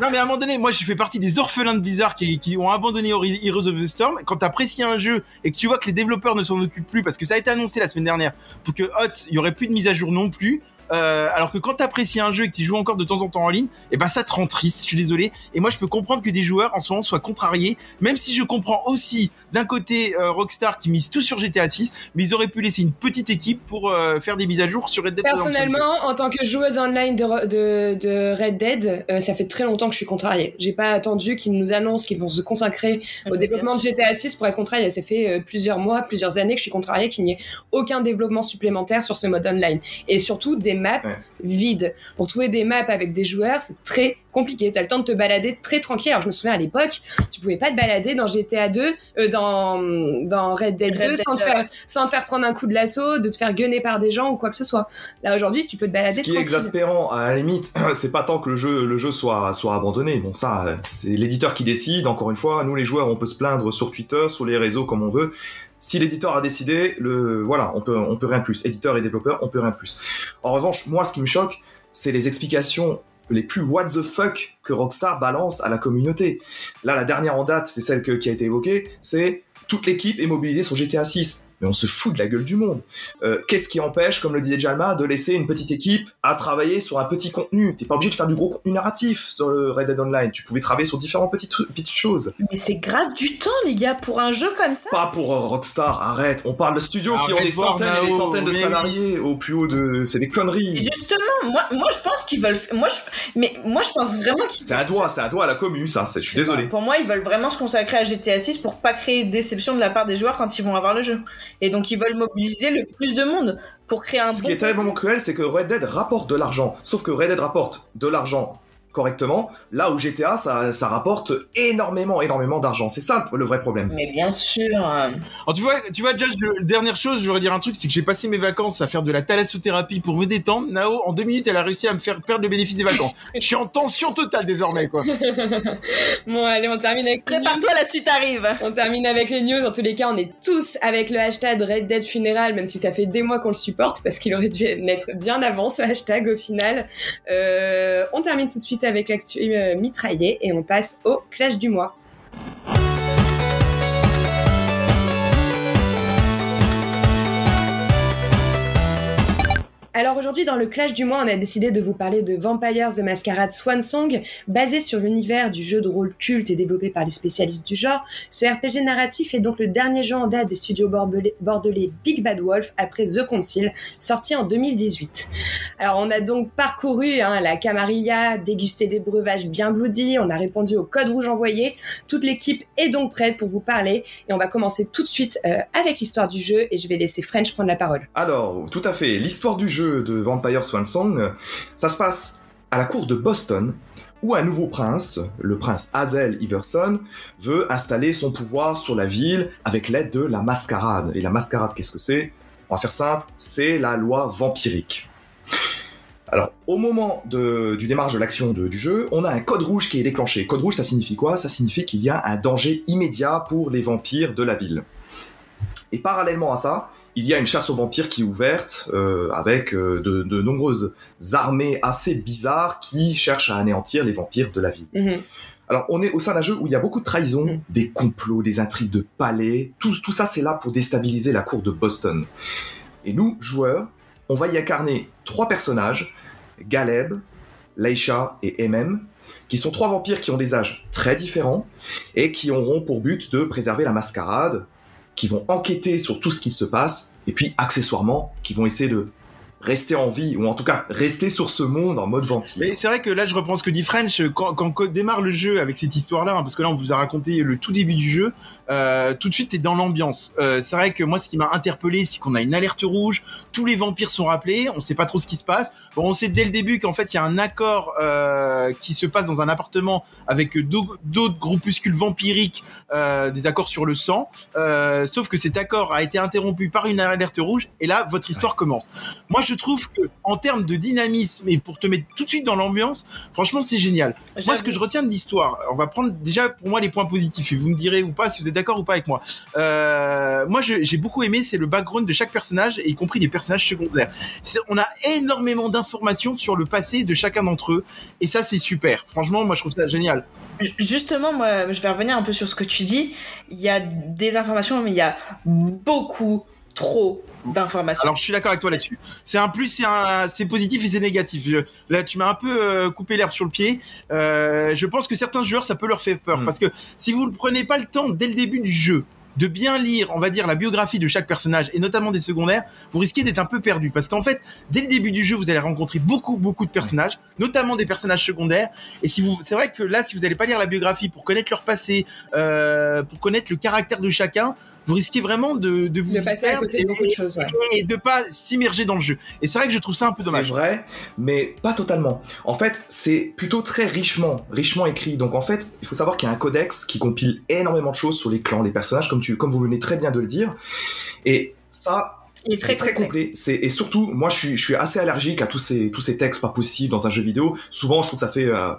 non, mais à un moment donné, moi, j'ai fait partie des orphelins de Blizzard qui, qui ont abandonné Heroes of the Storm. Quand t'apprécies un jeu et que tu vois que les développeurs ne s'en occupent plus parce que ça a été annoncé la semaine dernière pour que HOTS, il y aurait plus de mise à jour non plus. Euh, alors que quand t'apprécies un jeu et que tu joues encore de temps en temps en ligne, et ben ça te rend triste. Je suis désolé. Et moi, je peux comprendre que des joueurs en ce moment soient contrariés, même si je comprends aussi d'un côté euh, Rockstar qui mise tout sur GTA 6, mais ils auraient pu laisser une petite équipe pour euh, faire des mises à jour sur Red Dead. Personnellement, en tant que joueuse online de, de, de Red Dead, euh, ça fait très longtemps que je suis contrariée. J'ai pas attendu qu'ils nous annoncent qu'ils vont se consacrer au développement de GTA 6 pour être contrariée. Ça fait euh, plusieurs mois, plusieurs années que je suis contrariée qu'il n'y ait aucun développement supplémentaire sur ce mode online. Et surtout des maps Ouais. Vides. Pour trouver des maps avec des joueurs, c'est très compliqué. T'as le temps de te balader très tranquille. Alors je me souviens à l'époque, tu pouvais pas te balader dans GTA 2, euh, dans, dans Red Dead 2 Red Dead sans, te 2. faire, sans te faire prendre un coup de lasso, de te faire gueuner par des gens ou quoi que ce soit. Là aujourd'hui, tu peux te balader Ce qui est exaspérant, à la limite, <clears throat> c'est pas tant que le jeu, le jeu soit, soit abandonné. Bon, ça, c'est l'éditeur qui décide. Encore une fois, nous les joueurs, on peut se plaindre sur Twitter, sur les réseaux comme on veut. Si l'éditeur a décidé, le, voilà, on peut, on peut rien plus. Éditeur et développeur, on peut rien plus. En revanche, moi, ce qui me choque, c'est les explications les plus what the fuck que Rockstar balance à la communauté. Là, la dernière en date, c'est celle qui a été évoquée, c'est toute l'équipe est mobilisée sur GTA 6. Mais on se fout de la gueule du monde. Euh, Qu'est-ce qui empêche, comme le disait Jalma, de laisser une petite équipe à travailler sur un petit contenu? T'es pas obligé de faire du gros contenu narratif sur le Red Dead Online. Tu pouvais travailler sur différentes petites, petites choses. Mais c'est grave du temps, les gars, pour un jeu comme ça. Pas pour euh, Rockstar, arrête. On parle de studios qui ont des centaines et des centaines de salariés au plus haut de. C'est des conneries. Justement, moi, moi, je pense qu'ils veulent. Moi, je... mais moi, je pense vraiment qu'ils. C'est à doigt, c'est à doigt à la commu, ça. c'est- Je suis désolé. Pour moi, ils veulent vraiment se consacrer à GTA 6 pour pas créer déception de la part des joueurs quand ils vont avoir le jeu. Et donc, ils veulent mobiliser le plus de monde pour créer un Ce bon. qui est tellement cruel, c'est que Red Dead rapporte de l'argent. Sauf que Red Dead rapporte de l'argent correctement, là où GTA, ça, ça rapporte énormément, énormément d'argent. C'est ça le vrai problème. Mais bien sûr. Alors tu vois, tu vois, je- dernière chose, je voudrais dire un truc, c'est que j'ai passé mes vacances à faire de la thalassothérapie pour me détendre. Nao, en deux minutes, elle a réussi à me faire perdre le bénéfice des vacances. <laughs> je suis en tension totale désormais, quoi. <laughs> Bon, allez, on termine avec. Prépare-toi, la suite arrive. On termine avec les news. En tous les cas, on est tous avec le hashtag Red Dead Funeral, même si ça fait des mois qu'on le supporte, parce qu'il aurait dû naître bien avant ce hashtag au final. Euh, on termine tout de suite avec l'actu euh, mitraillé et on passe au clash du mois. Alors aujourd'hui, dans le clash du mois, on a décidé de vous parler de Vampires the Masquerade Swan Song, basé sur l'univers du jeu de rôle culte et développé par les spécialistes du genre. Ce RPG narratif est donc le dernier jeu en date des studios bordelais, Big Bad Wolf après The Council, sorti en 2018. Alors on a donc parcouru hein, la Camarilla, dégusté des breuvages bien bloody, on a répondu au code rouge envoyé. Toute l'équipe est donc prête pour vous parler et on va commencer tout de suite euh, avec l'histoire du jeu et je vais laisser French prendre la parole. Alors, tout à fait. L'histoire du jeu de Vampire Swan Song, ça se passe à la cour de Boston, où un nouveau prince, le prince Hazel Iverson, veut installer son pouvoir sur la ville avec l'aide de la mascarade. Et la mascarade, qu'est-ce que c'est? On va faire simple, c'est la loi vampirique. Alors, au moment du démarrage de l'action du jeu, on a un code rouge qui est déclenché. Code rouge, ça signifie quoi? Ça signifie qu'il y a un danger immédiat pour les vampires de la ville. Et parallèlement à ça, il y a une chasse aux vampires qui est ouverte euh, avec euh, de, de nombreuses armées assez bizarres qui cherchent à anéantir les vampires de la ville. Mhm. Alors, on est au sein d'un jeu où il y a beaucoup de trahisons, Mm. des complots, des intrigues de palais. Tout, tout ça, c'est là pour déstabiliser la cour de Boston. Et nous, joueurs, on va y incarner trois personnages Galeb, Leisha et MM, qui sont trois vampires qui ont des âges très différents et qui auront pour but de préserver la mascarade, qui vont enquêter sur tout ce qui se passe, et puis accessoirement, qui vont essayer de rester en vie, ou en tout cas rester sur ce monde en mode vampire. Mais c'est vrai que là, je reprends ce que dit French. Quand, quand démarre le jeu avec cette histoire-là, hein, parce que là, on vous a raconté le tout début du jeu, euh, tout de suite, t'es dans l'ambiance. Euh, c'est vrai que moi, ce qui m'a interpellé, c'est qu'on a une alerte rouge, tous les vampires sont rappelés, on sait pas trop ce qui se passe. Bon, on sait dès le début qu'en fait, il y a un accord euh, qui se passe dans un appartement avec d'au- d'autres groupuscules vampiriques, euh, des accords sur le sang. Euh, sauf que cet accord a été interrompu par une alerte rouge, et là, votre histoire commence. Moi, je trouve que en termes de dynamisme et pour te mettre tout de suite dans l'ambiance, franchement, c'est génial. Moi, ce que je retiens de l'histoire, on va prendre déjà pour moi les points positifs et vous me direz ou pas si vous êtes d'accord ou pas avec moi. Euh, moi, je- j'ai beaucoup aimé, c'est le background de chaque personnage, et y compris les personnages secondaires. On a énormément d'informations sur le passé de chacun d'entre eux, et ça, c'est super. Franchement, moi, je trouve ça génial. Ju- Justement, moi, je vais revenir un peu sur ce que tu dis. Il y a des informations, mais il y a beaucoup trop d'informations. Alors, je suis d'accord avec toi là-dessus. C'est un plus, c'est un, c'est positif et c'est négatif. Je- là, tu m'as un peu euh, coupé l'herbe sur le pied. Euh, je pense que certains joueurs, ça peut leur faire peur Mm. parce que si vous ne prenez pas le temps dès le début du jeu de bien lire, on va dire, la biographie de chaque personnage et notamment des secondaires, vous risquez d'être un peu perdu parce qu'en fait, dès le début du jeu, vous allez rencontrer beaucoup, beaucoup de personnages, notamment des personnages secondaires. Et si vous, c'est vrai que là, si vous n'allez pas lire la biographie pour connaître leur passé, euh, pour connaître le caractère de chacun, vous risquez vraiment de, de vous De passer à côté de et- beaucoup de choses. ouais. et de pas s'immerger dans le jeu. Et c'est vrai que je trouve ça un peu C'est dommage. vrai, mais pas totalement. En fait, c'est plutôt très richement, richement écrit. Donc en fait, il faut savoir qu'il y a un codex qui compile énormément de choses sur les clans, les personnages, comme tu, comme vous venez très bien de le dire. Et ça, Il est très, c'est très complet. C'est et surtout, moi, je suis, je suis assez allergique à tous ces, tous ces textes pas possibles dans un jeu vidéo. Souvent, je trouve que ça fait euh,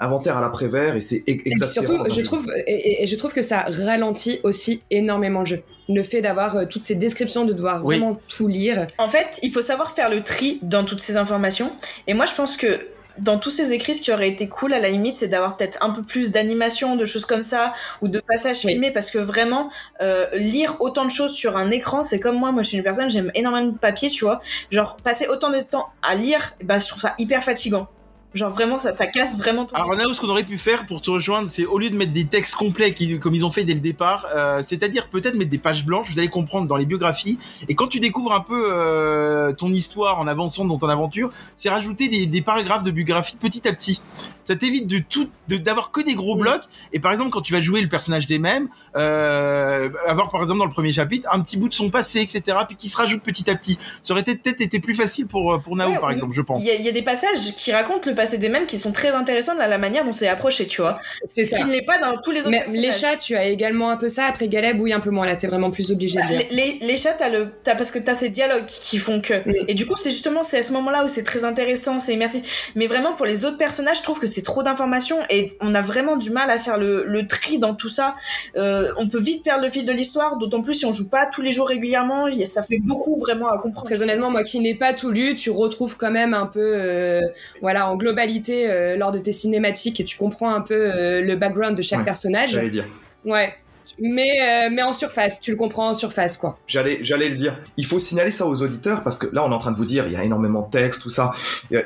inventaire à l'après-vert et c'est exaspérant. surtout, je trouve, et, et- et je trouve que ça ralentit aussi énormément le jeu. Le fait d'avoir euh, toutes ces descriptions, de devoir Oui. vraiment tout lire. En fait, il faut savoir faire le tri dans toutes ces informations. Et moi, je pense que dans tous ces écrits, ce qui aurait été cool à la limite, c'est d'avoir peut-être un peu plus d'animation, de choses comme ça, ou de passages Oui. filmés, parce que vraiment, euh, lire autant de choses sur un écran, c'est comme moi, moi je suis une personne, j'aime énormément de papier, tu vois. Genre, passer autant de temps à lire, bah, je trouve ça hyper fatigant. Genre, vraiment, ça, ça casse vraiment ton... Alors Nao, ce qu'on aurait pu faire pour te rejoindre, c'est au lieu de mettre des textes complets qui- comme ils ont fait dès le départ, euh, c'est-à-dire peut-être mettre des pages blanches, vous allez comprendre dans les biographies, et quand tu découvres un peu euh, ton histoire en avançant dans ton aventure, c'est rajouter des, des paragraphes de biographie petit à petit. Ça t'évite de tout, de- d'avoir que des gros Mm. blocs, et par exemple quand tu vas jouer le personnage des mêmes, euh, avoir par exemple dans le premier chapitre un petit bout de son passé, etc., puis qui se rajoute petit à petit. Ça aurait peut-être été plus facile pour pour Nao Ouais, par exemple, je pense. Il y, a, il y a des passages qui racontent le passé des mêmes qui sont très intéressants de la, manière dont c'est approché, tu vois. C'est Ce qui ne l'est pas dans tous les autres Mais les chats, tu as également un peu ça. Après Galeb, oui, un peu moins. Là, t'es vraiment plus obligé de Bah, les, les, les chats, t'as le, t'as, parce que t'as ces dialogues qui font que. Oui. Et du coup, c'est justement, c'est à ce moment-là où c'est très intéressant, c'est immersif. Mais vraiment, pour les autres personnages, je trouve que c'est trop d'informations et on a vraiment du mal à faire le, le tri dans tout ça. Euh, on peut vite perdre le fil de l'histoire, d'autant plus si on joue pas tous les jours régulièrement. Ça fait beaucoup vraiment à comprendre. Très honnêtement, moi qui n'ai pas tout lu, tu retrouves quand même un peu, euh, voilà, en globalité, euh, lors de tes cinématiques, et tu comprends un peu euh, le background de chaque Ouais, personnage. J'allais dire. Ouais. Mais, euh, mais en surface, tu le comprends en surface, quoi. J'allais, j'allais le dire. Il faut signaler ça aux auditeurs parce que là, on est en train de vous dire, il y a énormément de textes, tout ça.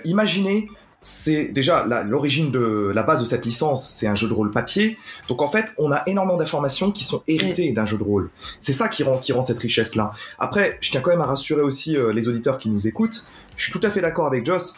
Imaginez, c'est déjà l'origine de la base de cette licence, c'est un jeu de rôle papier. Donc en fait, on a énormément d'informations qui sont héritées d'un jeu de rôle. C'est ça qui rend, qui rend cette richesse-là. Après, je tiens quand même à rassurer aussi euh, les auditeurs qui nous écoutent. Je suis tout à fait d'accord avec Joss.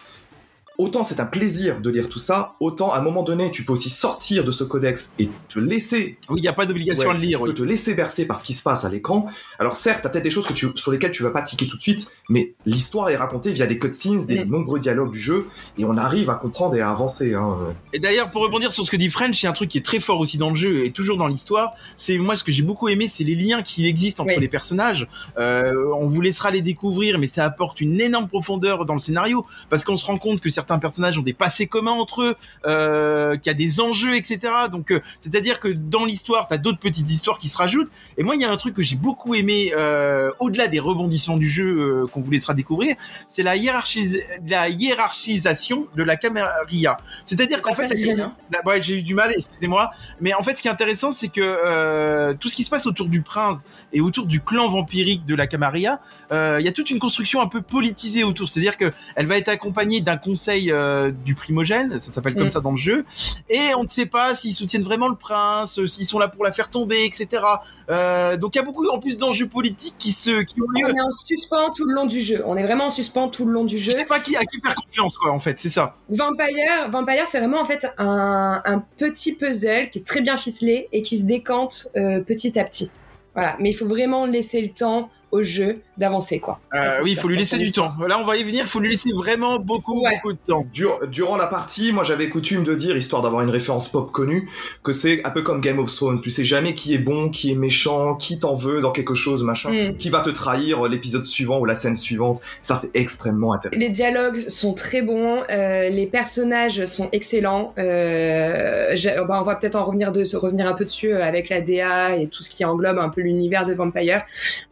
Autant c'est un plaisir de lire tout ça, autant à un moment donné, tu peux aussi sortir de ce codex et te laisser. Oui, il n'y a pas d'obligation ouais, à le lire. Tu peux oui. te laisser bercer par ce qui se passe à l'écran. Alors certes, t'as peut-être des choses que tu, sur lesquelles tu vas pas tiquer tout de suite, mais l'histoire est racontée via des cutscenes, des nombreux dialogues du jeu, et on arrive à comprendre et à avancer. Hein. Et d'ailleurs, pour rebondir sur ce que dit French, il y a un truc qui est très fort aussi dans le jeu et toujours dans l'histoire. C'est moi ce que j'ai beaucoup aimé, c'est les liens qui existent entre Oui. les personnages. Euh, on vous laissera les découvrir, mais ça apporte une énorme profondeur dans le scénario parce qu'on se rend compte que certains personnages ont des passés communs entre eux, euh, qu'il y a des enjeux, etc. Donc, euh, c'est-à-dire que dans l'histoire, t'as d'autres petites histoires qui se rajoutent. Et moi, il y a un truc que j'ai beaucoup aimé, euh, au-delà des rebondissements du jeu qu'on vous laissera découvrir, c'est la, hiérarchis- la hiérarchisation de la camarilla. C'est-à-dire qu'en fait, hein. Ouais, j'ai eu du mal, excusez-moi. Mais en fait, ce qui est intéressant, c'est que tout ce qui se passe autour du prince et autour du clan vampirique de la Camarilla, il y a toute une construction un peu politisée autour. C'est-à-dire que elle va être accompagnée d'un conseil euh, du primogène, ça s'appelle comme Mm. ça dans le jeu, et on ne sait pas s'ils soutiennent vraiment le prince, euh, s'ils sont là pour la faire tomber, etc. Euh, donc il y a beaucoup en plus d'enjeux politiques qui se qui ont lieu. On est en suspens tout le long du jeu. On est vraiment en suspens tout le long du Je jeu. sais pas qui à qui faire confiance, quoi. En fait, c'est ça. Vampire, Vampire, c'est vraiment en fait un, un petit puzzle qui est très bien ficelé et qui se décante euh, petit à petit. Voilà, mais il faut vraiment laisser le temps au jeu d'avancer, quoi. Euh, oui, il faut lui laisser du temps. Là, on va y venir. Il faut lui laisser vraiment beaucoup, Ouais. beaucoup de temps. Dur- durant la partie, moi j'avais coutume de dire, histoire d'avoir une référence pop connue, que c'est un peu comme Game of Thrones. Tu sais jamais qui est bon, qui est méchant, qui t'en veut dans quelque chose, machin, Mm. qui va te trahir l'épisode suivant ou la scène suivante. Ça c'est extrêmement intéressant. Les dialogues sont très bons, euh, les personnages sont excellents. Euh, j'ai- bah, on va peut-être en revenir, de, revenir un peu dessus euh, avec la DA et tout ce qui englobe un peu l'univers de Vampire.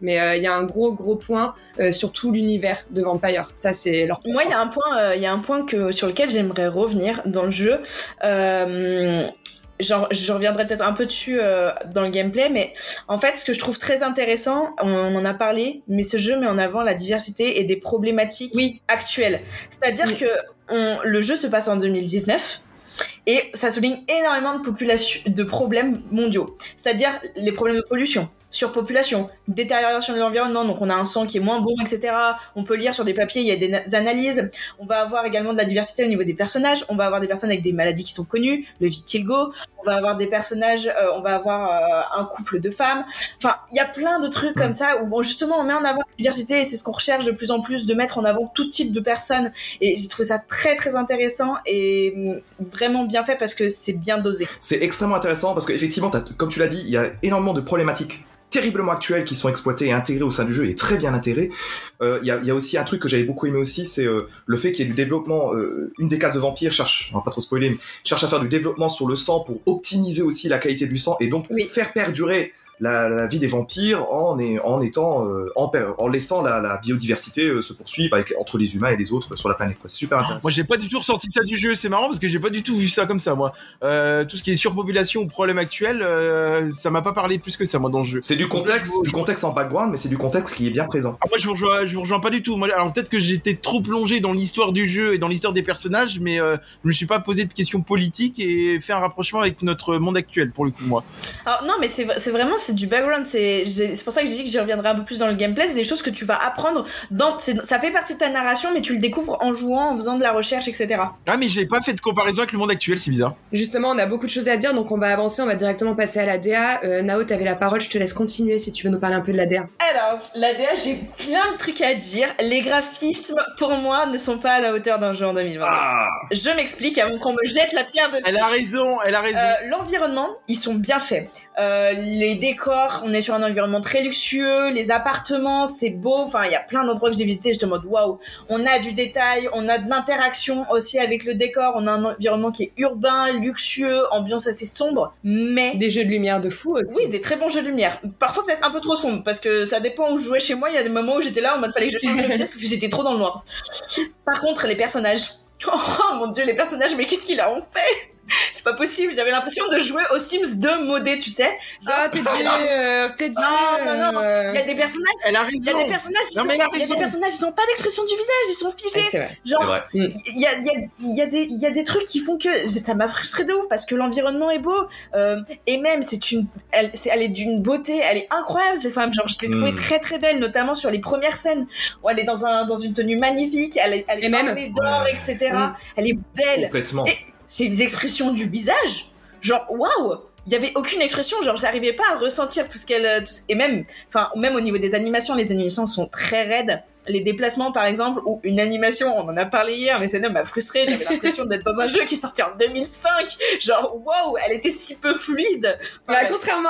Mais euh, il y a un gros gros point euh, sur tout l'univers de Vampire. Ça c'est leur. Moi, il y a un point, euh, il y a un point que sur lequel j'aimerais revenir dans le jeu. Euh, genre, je reviendrai peut-être un peu dessus euh, dans le gameplay, mais en fait, ce que je trouve très intéressant, on, on en a parlé, mais ce jeu met en avant la diversité et des problématiques Oui. actuelles. C'est-à-dire Oui. que on, le jeu se passe en 2019. Et ça souligne énormément de, population, de problèmes mondiaux. C'est-à-dire les problèmes de pollution, surpopulation, détérioration de l'environnement. Donc on a un sang qui est moins bon, etc. On peut lire sur des papiers, il y a des na- analyses. On va avoir également de la diversité au niveau des personnages. On va avoir des personnes avec des maladies qui sont connues, le vitiligo. On va avoir des personnages, euh, on va avoir euh, un couple de femmes. Enfin, il y a plein de trucs comme ça où bon, justement on met en avant la diversité et c'est ce qu'on recherche de plus en plus, de mettre en avant tout type de personnes. Et j'ai trouvé ça très très intéressant et mm, vraiment bien fait parce que c'est bien dosé. C'est extrêmement intéressant parce qu'effectivement, comme tu l'as dit, il y a énormément de problématiques terriblement actuelles qui sont exploitées et intégrées au sein du jeu et très bien intégrées. Euh, Il y, a, y a aussi un truc que j'avais beaucoup aimé aussi, c'est euh, le fait qu'il y ait du développement. euh, une des cases de vampire cherche, on va pas trop spoiler, mais cherche à faire du développement sur le sang pour optimiser aussi la qualité du sang et donc Oui. faire perdurer la, la vie des vampires en, est- en étant euh, en, laissant la, la biodiversité euh, se poursuivre avec, entre les humains et les autres sur la planète. C'est super intéressant. Moi, j'ai pas du tout ressorti ça du jeu. C'est marrant parce que j'ai pas du tout vu ça comme ça, moi. Euh, tout ce qui est surpopulation ou problème actuel, euh, ça m'a pas parlé plus que ça, moi, dans le jeu. C'est du contexte, du contexte en background, mais c'est du contexte qui est bien présent. Ah, moi, je vous rejoins, je vous rejoins pas du tout. Moi, alors peut-être que j'étais trop plongé dans l'histoire du jeu et dans l'histoire des personnages, mais euh, je me suis pas posé de questions politiques et fait un rapprochement avec notre monde actuel pour le coup, moi. Alors non, mais c'est c'est vraiment c'est du background. C'est pour ça que j'ai dit que j'y reviendrai un peu plus dans le gameplay. C'est des choses que tu vas apprendre dans. Ça fait partie de ta narration, mais tu le découvres en jouant, en faisant de la recherche, etc. Ah, mais j'ai pas fait de comparaison avec le monde actuel, c'est bizarre. Justement, on a beaucoup de choses à dire, donc on va avancer, on va directement passer à la DA. Euh, Nao, t'avais la parole, je te laisse continuer si tu veux nous parler un peu de la DA. Alors, la DA, j'ai plein de trucs à dire. Les graphismes, pour moi, ne sont pas à la hauteur d'un jeu en 2020. Ah Je m'explique avant qu'on me jette la pierre dessus. Elle a raison, elle a raison. Euh, L'environnement, ils sont bien faits. Euh, les décors, on est sur un environnement très luxueux. Les appartements, c'est beau. Enfin, il y a plein d'endroits que j'ai visités. J'étais en mode waouh. On a du détail, on a de l'interaction aussi avec le décor. On a un environnement qui est urbain, luxueux, ambiance assez sombre, mais Des jeux de lumière de fou aussi. oui, des très bons jeux de lumière. Parfois peut-être un peu trop sombre parce que ça dépend où je jouais chez moi. Il y a des moments où j'étais là en mode fallait que je change de pièce parce que j'étais trop dans le noir. Par contre, les personnages. <laughs> Oh mon dieu, les personnages, mais qu'est-ce qu'ils en fait? C'est pas possible. J'avais l'impression de jouer aux Sims 2 modé, tu sais. Genre, Ah, t'es dur, t'es dur. Non, non, non. il y a des personnages. Elle a Il y a des personnages, ils Non, ont- mais elle a il y a des personnages, ils ont pas d'expression du visage, ils sont figés. c'est vrai. C'est Genre, il y a, il y, a, y, a des, il y a des trucs qui font que ça m'a frustré de ouf parce que l'environnement est beau euh, et même c'est une elle, c'est, elle est d'une beauté elle est incroyable cette femme genre je l'ai trouvée Mm. très très belle notamment sur les premières scènes où elle est dans un dans une tenue magnifique elle est elle est Et même- d'or Ouais. etc Mm. elle est belle Complètement. et c'est des expressions du visage genre waouh! Il y avait aucune expression genre j'arrivais pas à ressentir tout ce qu'elle et même enfin même au niveau des animations les animations sont très raides les déplacements par exemple ou une animation on en a parlé hier mais celle-là m'a frustrée j'avais l'impression d'être dans un jeu qui est sorti en 2005 genre waouh elle était si peu fluide Bah, contrairement,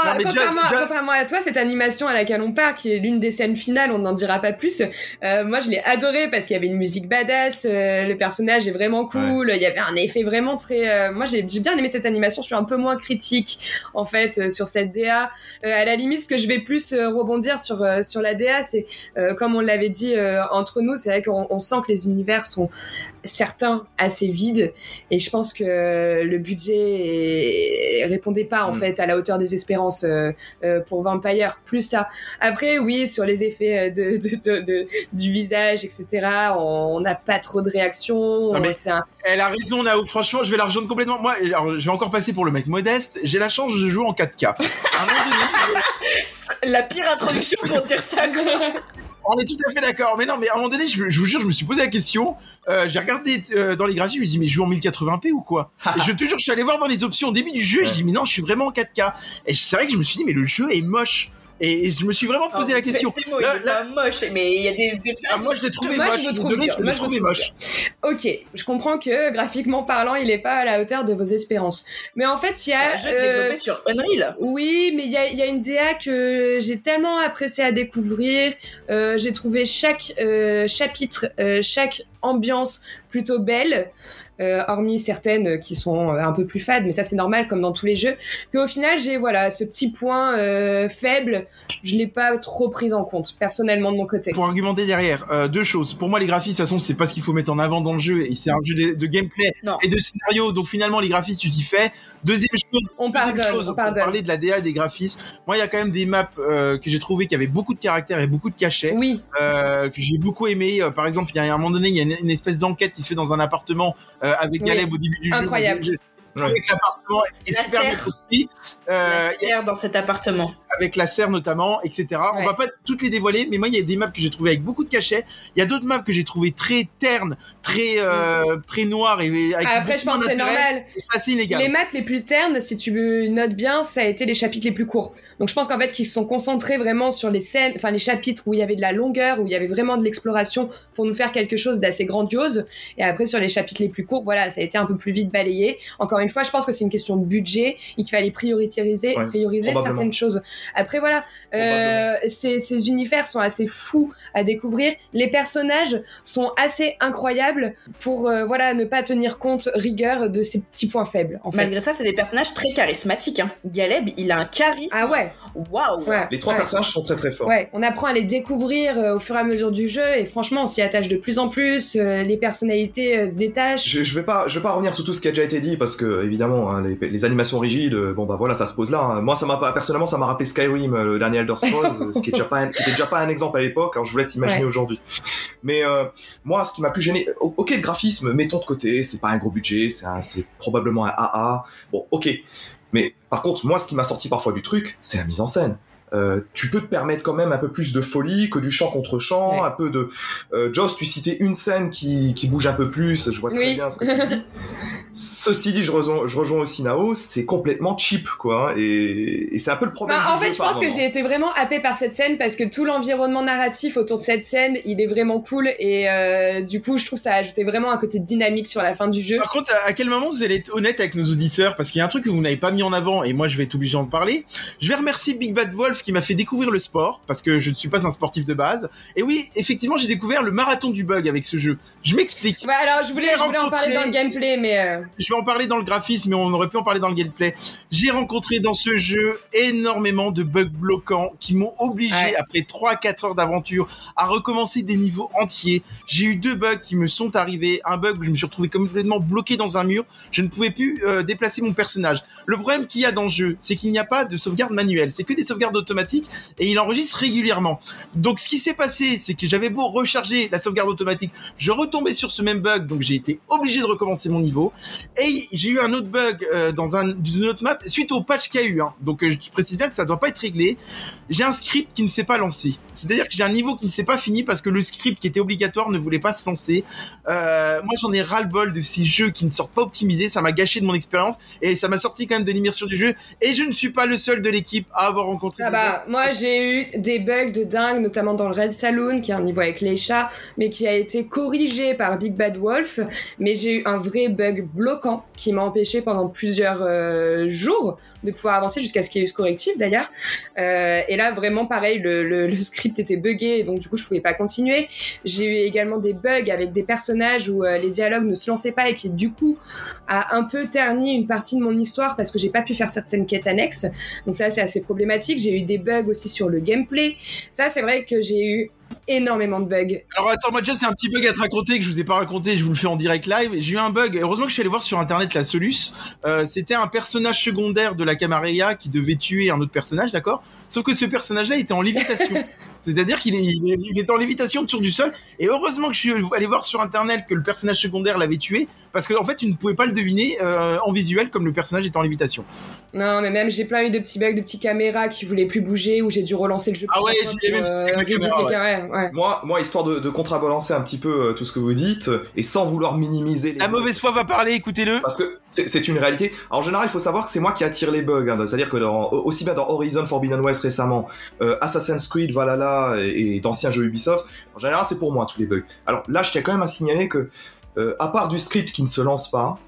Non, contrairement, à toi, cette animation à laquelle on part, qui est l'une des scènes finales, on n'en dira pas plus. euh, moi, je l'ai adorée parce qu'il y avait une musique badass, euh, le personnage est vraiment cool, il y avait un effet vraiment très. euh, moi, j'ai j'ai bien aimé cette animation. Je suis un peu moins critique en fait euh, sur cette DA. Euh, à la limite, ce que je vais plus euh, rebondir sur euh, sur la DA, c'est euh, comme on l'avait dit euh, entre nous, c'est vrai qu'on on sent que les univers sont certains assez vides et je pense que le budget est- répondait pas en Mm. fait à la hauteur des espérances euh, euh, pour Vampire plus ça après oui sur les effets euh, de, de, de- de- du visage etc on n'a pas trop de réactions un Elle a raison. Franchement, je vais la rejoindre complètement. Moi, alors, je vais encore passer pour le mec modeste. J'ai la chance de jouer en 4K. <laughs> À un moment donné, la pire introduction pour dire ça. <laughs> on est tout à fait d'accord. Mais non, mais à un moment donné, je, je vous jure, je me suis posé la question. Euh, j'ai regardé euh, dans les graphiques, je me dis, mais je joue en 1080p ou quoi? Et je te jure, je suis allé voir dans les options au début du jeu, je dis, mais non, je suis vraiment en 4K. Et c'est vrai que je me suis dit, mais le jeu est moche. Et, et je me suis vraiment posé la question. c'est mots, Là- moche mais il y a des, des... Ah, moi, je l'ai trouvé je moche. trouve Désolé, je l'ai Moi, je le trouvé moche. ok je comprends que graphiquement parlant il est pas à la hauteur de vos espérances mais en fait il y c'est a un jeu euh, développé sur Unreal Oui, mais il y a, il y a une DA que j'ai tellement apprécié à découvrir. Euh, j'ai trouvé chaque euh, chapitre, euh, chaque ambiance plutôt belle. Euh, hormis certaines qui sont euh, un peu plus fades, mais ça c'est normal comme dans tous les jeux, qu'au final j'ai voilà ce petit point euh, faible, je l'ai pas trop pris en compte personnellement de mon côté. Pour argumenter derrière, euh, deux choses. Pour moi, les graphismes, de toute façon, c'est pas ce qu'il faut mettre en avant dans le jeu. Et c'est un jeu de, de gameplay Non. et de scénario. Donc finalement, les graphismes, tu t'y fais. Deuxième chose, On deuxième pardonne, chose, on pardonne. parler de la DA des graphismes. Moi, il y a quand même des maps euh, que j'ai trouvé qui avaient beaucoup de caractère et beaucoup de cachet. Oui, euh, que j'ai beaucoup aimé. Par exemple, il y a un moment donné, il y a une, une espèce d'enquête qui se fait dans un appartement euh, avec Oui. Galeb au début du jeu. Incroyable. Que l'appartement est La serre. construit. Euh, la serre dans cet appartement avec la serre notamment, etc. On Ouais. va pas toutes les dévoiler, mais moi il y a des maps que j'ai trouvé avec beaucoup de cachets. Il y a d'autres maps que j'ai trouvé très ternes, très euh, très noires et avec après je pense que c'est normal. C'est inégal. Les maps les plus ternes, si tu notes bien, ça a été les chapitres les plus courts. Donc je pense qu'en fait qu'ils se sont concentrés vraiment sur les scènes, enfin les chapitres où il y avait de la longueur, où il y avait vraiment de l'exploration pour nous faire quelque chose d'assez grandiose. Et après sur les chapitres les plus courts, voilà, ça a été un peu plus vite balayé. Encore une fois, je pense que c'est une question de budget et qu'il fallait prioriser, Ouais, prioriser certaines choses. Après voilà, euh, ces, ces univers sont assez fous à découvrir. Les personnages sont assez incroyables pour euh, voilà ne pas tenir compte rigueur de ces petits points faibles. En fait. malgré ça c'est des personnages très charismatiques hein. Galeb il a un charisme Ah ouais, waouh ouais. Les trois ouais. personnages sont très très forts. Ouais, on apprend à les découvrir euh, au fur et à mesure du jeu et franchement on s'y attache de plus en plus. euh, les personnalités euh, se détachent. Je, je vais pas, je vais pas revenir sur tout ce qui a déjà été dit parce que évidemment hein, les, les animations rigides, euh, bon bah voilà, ça se pose là. hein. Moi, ça m'a personnellement, ça m'a rappelé Skyrim, euh, le dernier Elder Scrolls, euh, ce qui est déjà pas, un, qui était déjà pas un exemple à l'époque. Alors je vous laisse imaginer Ouais. aujourd'hui. Mais euh, moi, ce qui m'a plus gêné, ok, le graphisme, mettons de côté, c'est pas un gros budget, c'est probablement un AA. Bon, ok. Mais par contre, moi, ce qui m'a sorti parfois du truc, c'est la mise en scène. Euh, tu peux te permettre quand même un peu plus de folie que du chant contre chant, Ouais. un peu de. Euh, Joss, tu citais une scène qui, qui bouge un peu plus, je vois très Oui. bien ce que tu dis. <laughs> Ceci dit, je rejoins, je rejoins aussi Nao, c'est complètement cheap, quoi, hein, et, et c'est un peu le problème. Bah, en du fait, jeu je pense que j'ai été vraiment happée par cette scène parce que tout l'environnement narratif autour de cette scène, il est vraiment cool et euh, du coup, je trouve que ça a ajouté vraiment un côté dynamique sur la fin du jeu. Par contre, à- quel moment vous allez être honnête avec nos auditeurs? Parce qu'il y a un truc que vous n'avez pas mis en avant, et moi je vais être obligé d'en parler. Je vais remercier Big Bad Wolf qui m'a fait découvrir le sport, parce que je ne suis pas un sportif de base. Et oui, effectivement, j'ai découvert le marathon du bug avec ce jeu. Je m'explique. Ouais, alors je voulais, je voulais en parler dans le gameplay, mais euh, Je vais en parler dans le graphisme, mais on aurait pu en parler dans le gameplay. J'ai rencontré dans ce jeu énormément de bugs bloquants qui m'ont obligé, Ouais. après 3-4 heures d'aventure, à recommencer des niveaux entiers. J'ai eu deux bugs qui me sont arrivés. Un bug où je me suis retrouvé complètement bloqué dans un mur. Je ne pouvais plus euh, déplacer mon personnage. Le problème qu'il y a dans le jeu, c'est qu'il n'y a pas de sauvegarde manuelle. C'est que des sauvegardes automatiques et il enregistre régulièrement. Donc ce qui s'est passé, c'est que j'avais beau recharger la sauvegarde automatique, je retombais sur ce même bug, donc j'ai été obligé de recommencer mon niveau. Et j'ai eu un autre bug euh, dans un, une autre map suite au patch qu'il y a eu. Hein. Donc euh, je précise bien que ça doit pas être réglé. J'ai un script qui ne s'est pas lancé. C'est-à-dire que j'ai un niveau qui ne s'est pas fini parce que le script qui était obligatoire ne voulait pas se lancer. Euh, moi j'en ai ras-le-bol de ces jeux qui ne sortent pas optimisés. Ça m'a gâché de mon expérience et ça m'a sorti quand même de l'immersion du jeu. Et je ne suis pas le seul de l'équipe à avoir rencontré. Ah bah, moi j'ai eu des bugs de dingue, notamment dans le Red Saloon, qui est un niveau avec les chats, mais qui a été corrigé par Big Bad Wolf. Mais j'ai eu un vrai bug bloquant qui m'a empêché pendant plusieurs euh, jours de pouvoir avancer jusqu'à ce qu'il y ait eu ce correctif d'ailleurs. Euh, et là vraiment pareil, le, <laughs> script était buggé donc du coup je pouvais pas continuer. J'ai eu également des bugs avec des personnages où euh, les dialogues ne se lançaient pas et qui du coup a un peu terni une partie de mon histoire parce que j'ai pas pu faire certaines quêtes annexes. Donc ça, c'est assez problématique. J'ai eu des bugs aussi sur le gameplay. Ça, c'est vrai que j'ai eu énormément de bugs. Alors attends, moi déjà c'est un petit bug à te raconter que je vous ai pas raconté, je vous le fais en direct live. J'ai eu un bug, heureusement que je suis allé voir sur internet la Solus. Euh, C'était un personnage secondaire de la Camarilla qui devait tuer un autre personnage, d'accord? Sauf que ce personnage-là était en lévitation. <laughs> C'est-à-dire qu'il est, il est, il était en lévitation autour du sol. Et heureusement que je suis allé voir sur internet que le personnage secondaire l'avait tué, parce qu'en en fait tu ne pouvais pas le deviner euh, en visuel comme le personnage était en lévitation. Non, mais même j'ai plein eu de petits bugs, de petites caméras qui voulaient plus bouger, où j'ai dû relancer le jeu. Ah ouais, j'ai la rebooter caméra, les caméras, ouais. Moi, moi, histoire de, de contrebalancer un petit peu euh, tout ce que vous dites, euh, et sans vouloir minimiser les... La mauvaise foi va parler, écoutez-le. Parce que c'est une réalité. En général, il faut savoir que c'est moi qui attire les bugs. hein. C'est-à-dire que dans, aussi bien dans Horizon Forbidden West récemment, euh, Assassin's Creed, Valhalla et, d'anciens jeux Ubisoft, en général, c'est pour moi tous les bugs. Alors là, je tiens quand même à signaler que, euh, à part du script qui ne se lance pas,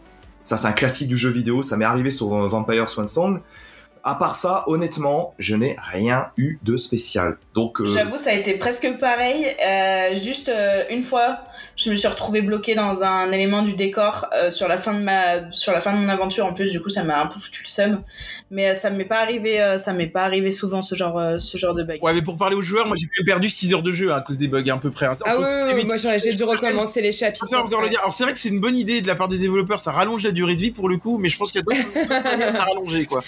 ça c'est un classique du jeu vidéo, ça m'est arrivé sur Vampire Swan Song. À part ça, honnêtement, je n'ai rien eu de spécial. Donc, euh, J'avoue, ça a été presque pareil. Euh, juste euh, une fois, je me suis retrouvée bloquée dans un élément du décor euh, sur la fin de ma sur la fin de mon aventure. En plus, du coup, ça m'a un peu foutu le seum. Mais euh, ça m'est pas arrivé, euh, ça m'est pas arrivé souvent ce genre euh, ce genre de bug. Ouais, mais pour parler aux joueurs, moi j'ai perdu 6 heures de jeu hein, à cause des bugs à peu près. hein. Ah oui, oui, vite- moi j'ai dû recommencer les Je chapitres. préfère encore le dire. Alors c'est vrai que c'est une bonne idée de la part des développeurs, ça rallonge la durée de vie pour le coup, mais je pense qu'il y a d'autres à <laughs> rallonger quoi.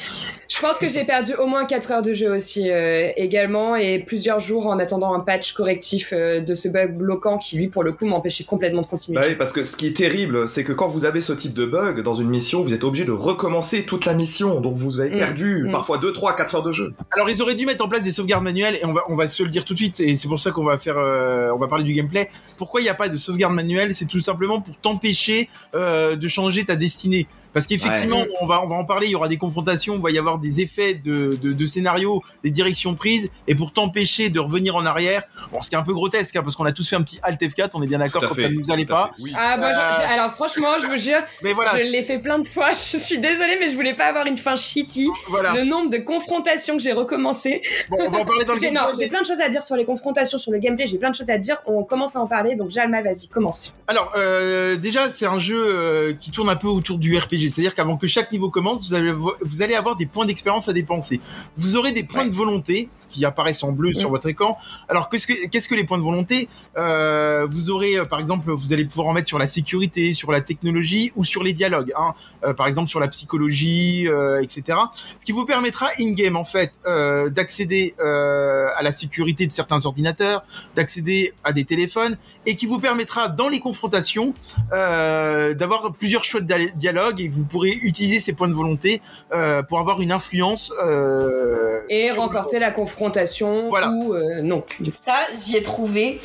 Je pense que j'ai perdu au moins 4 heures de jeu aussi euh, également et plusieurs jours en attendant un patch correctif euh, de ce bug bloquant qui lui pour le coup m'empêchait complètement de continuer. Bah oui, parce que ce qui est terrible, c'est que quand vous avez ce type de bug dans une mission, vous êtes obligé de recommencer toute la mission. Donc vous avez Mm. perdu Mm. parfois 2, 3, 4 heures de jeu. Alors ils auraient dû mettre en place des sauvegardes manuelles et on va on va se le dire tout de suite et c'est pour ça qu'on va faire euh, on va parler du gameplay. Pourquoi il n'y a pas de sauvegarde manuelle? C'est tout simplement pour t'empêcher euh, de changer ta destinée. Parce qu'effectivement, Ouais. on va on va en parler. Il y aura des confrontations, il va y avoir des effets de, de, de scénario, des directions prises, et pour t'empêcher de revenir en arrière. Bon, ce qui est un peu grotesque, hein, parce qu'on a tous fait un petit Alt F4, on est bien d'accord quand fait, ça ne nous allait pas. fait, oui. Ah moi, Euh, je- alors franchement, je vous jure, <laughs> Mais voilà, je l'ai fait plein de fois. <laughs> Je suis désolée, mais je voulais pas avoir une fin shitty. voilà. Le nombre de confrontations que j'ai recommencé. Bon, on va en parler dans le <laughs> J'ai- non, gameplay, j'ai plein de choses à dire sur les confrontations, sur le gameplay. J'ai plein de choses à dire. On commence à en parler. Donc Jalma, vas-y, commence. Alors, euh, déjà, c'est un jeu euh, qui tourne un peu autour du RPG. C'est-à-dire qu'avant que chaque niveau commence, vous allez, avo- vous allez avoir des points d'expérience à dépenser. Vous aurez des points Ouais. de volonté, ce qui apparaissent en bleu sur Mm. votre écran. Alors, qu'est-ce que, qu'est-ce que les points de volonté? Euh, Vous aurez, euh, par exemple, vous allez pouvoir en mettre sur la sécurité, sur la technologie ou sur les dialogues. Hein. Euh, par exemple, sur la psychologie, euh, etc. Ce qui vous permettra in-game, en fait, d'accéder à la sécurité de certains ordinateurs, d'accéder à des téléphones, et qui vous permettra, dans les confrontations, d'avoir plusieurs choix de dia- dialogue et vous pourrez utiliser ces points de volonté pour avoir une influence euh, Et le- remporter la confrontation Voilà. ou euh, non. Ça, j'y ai trouvé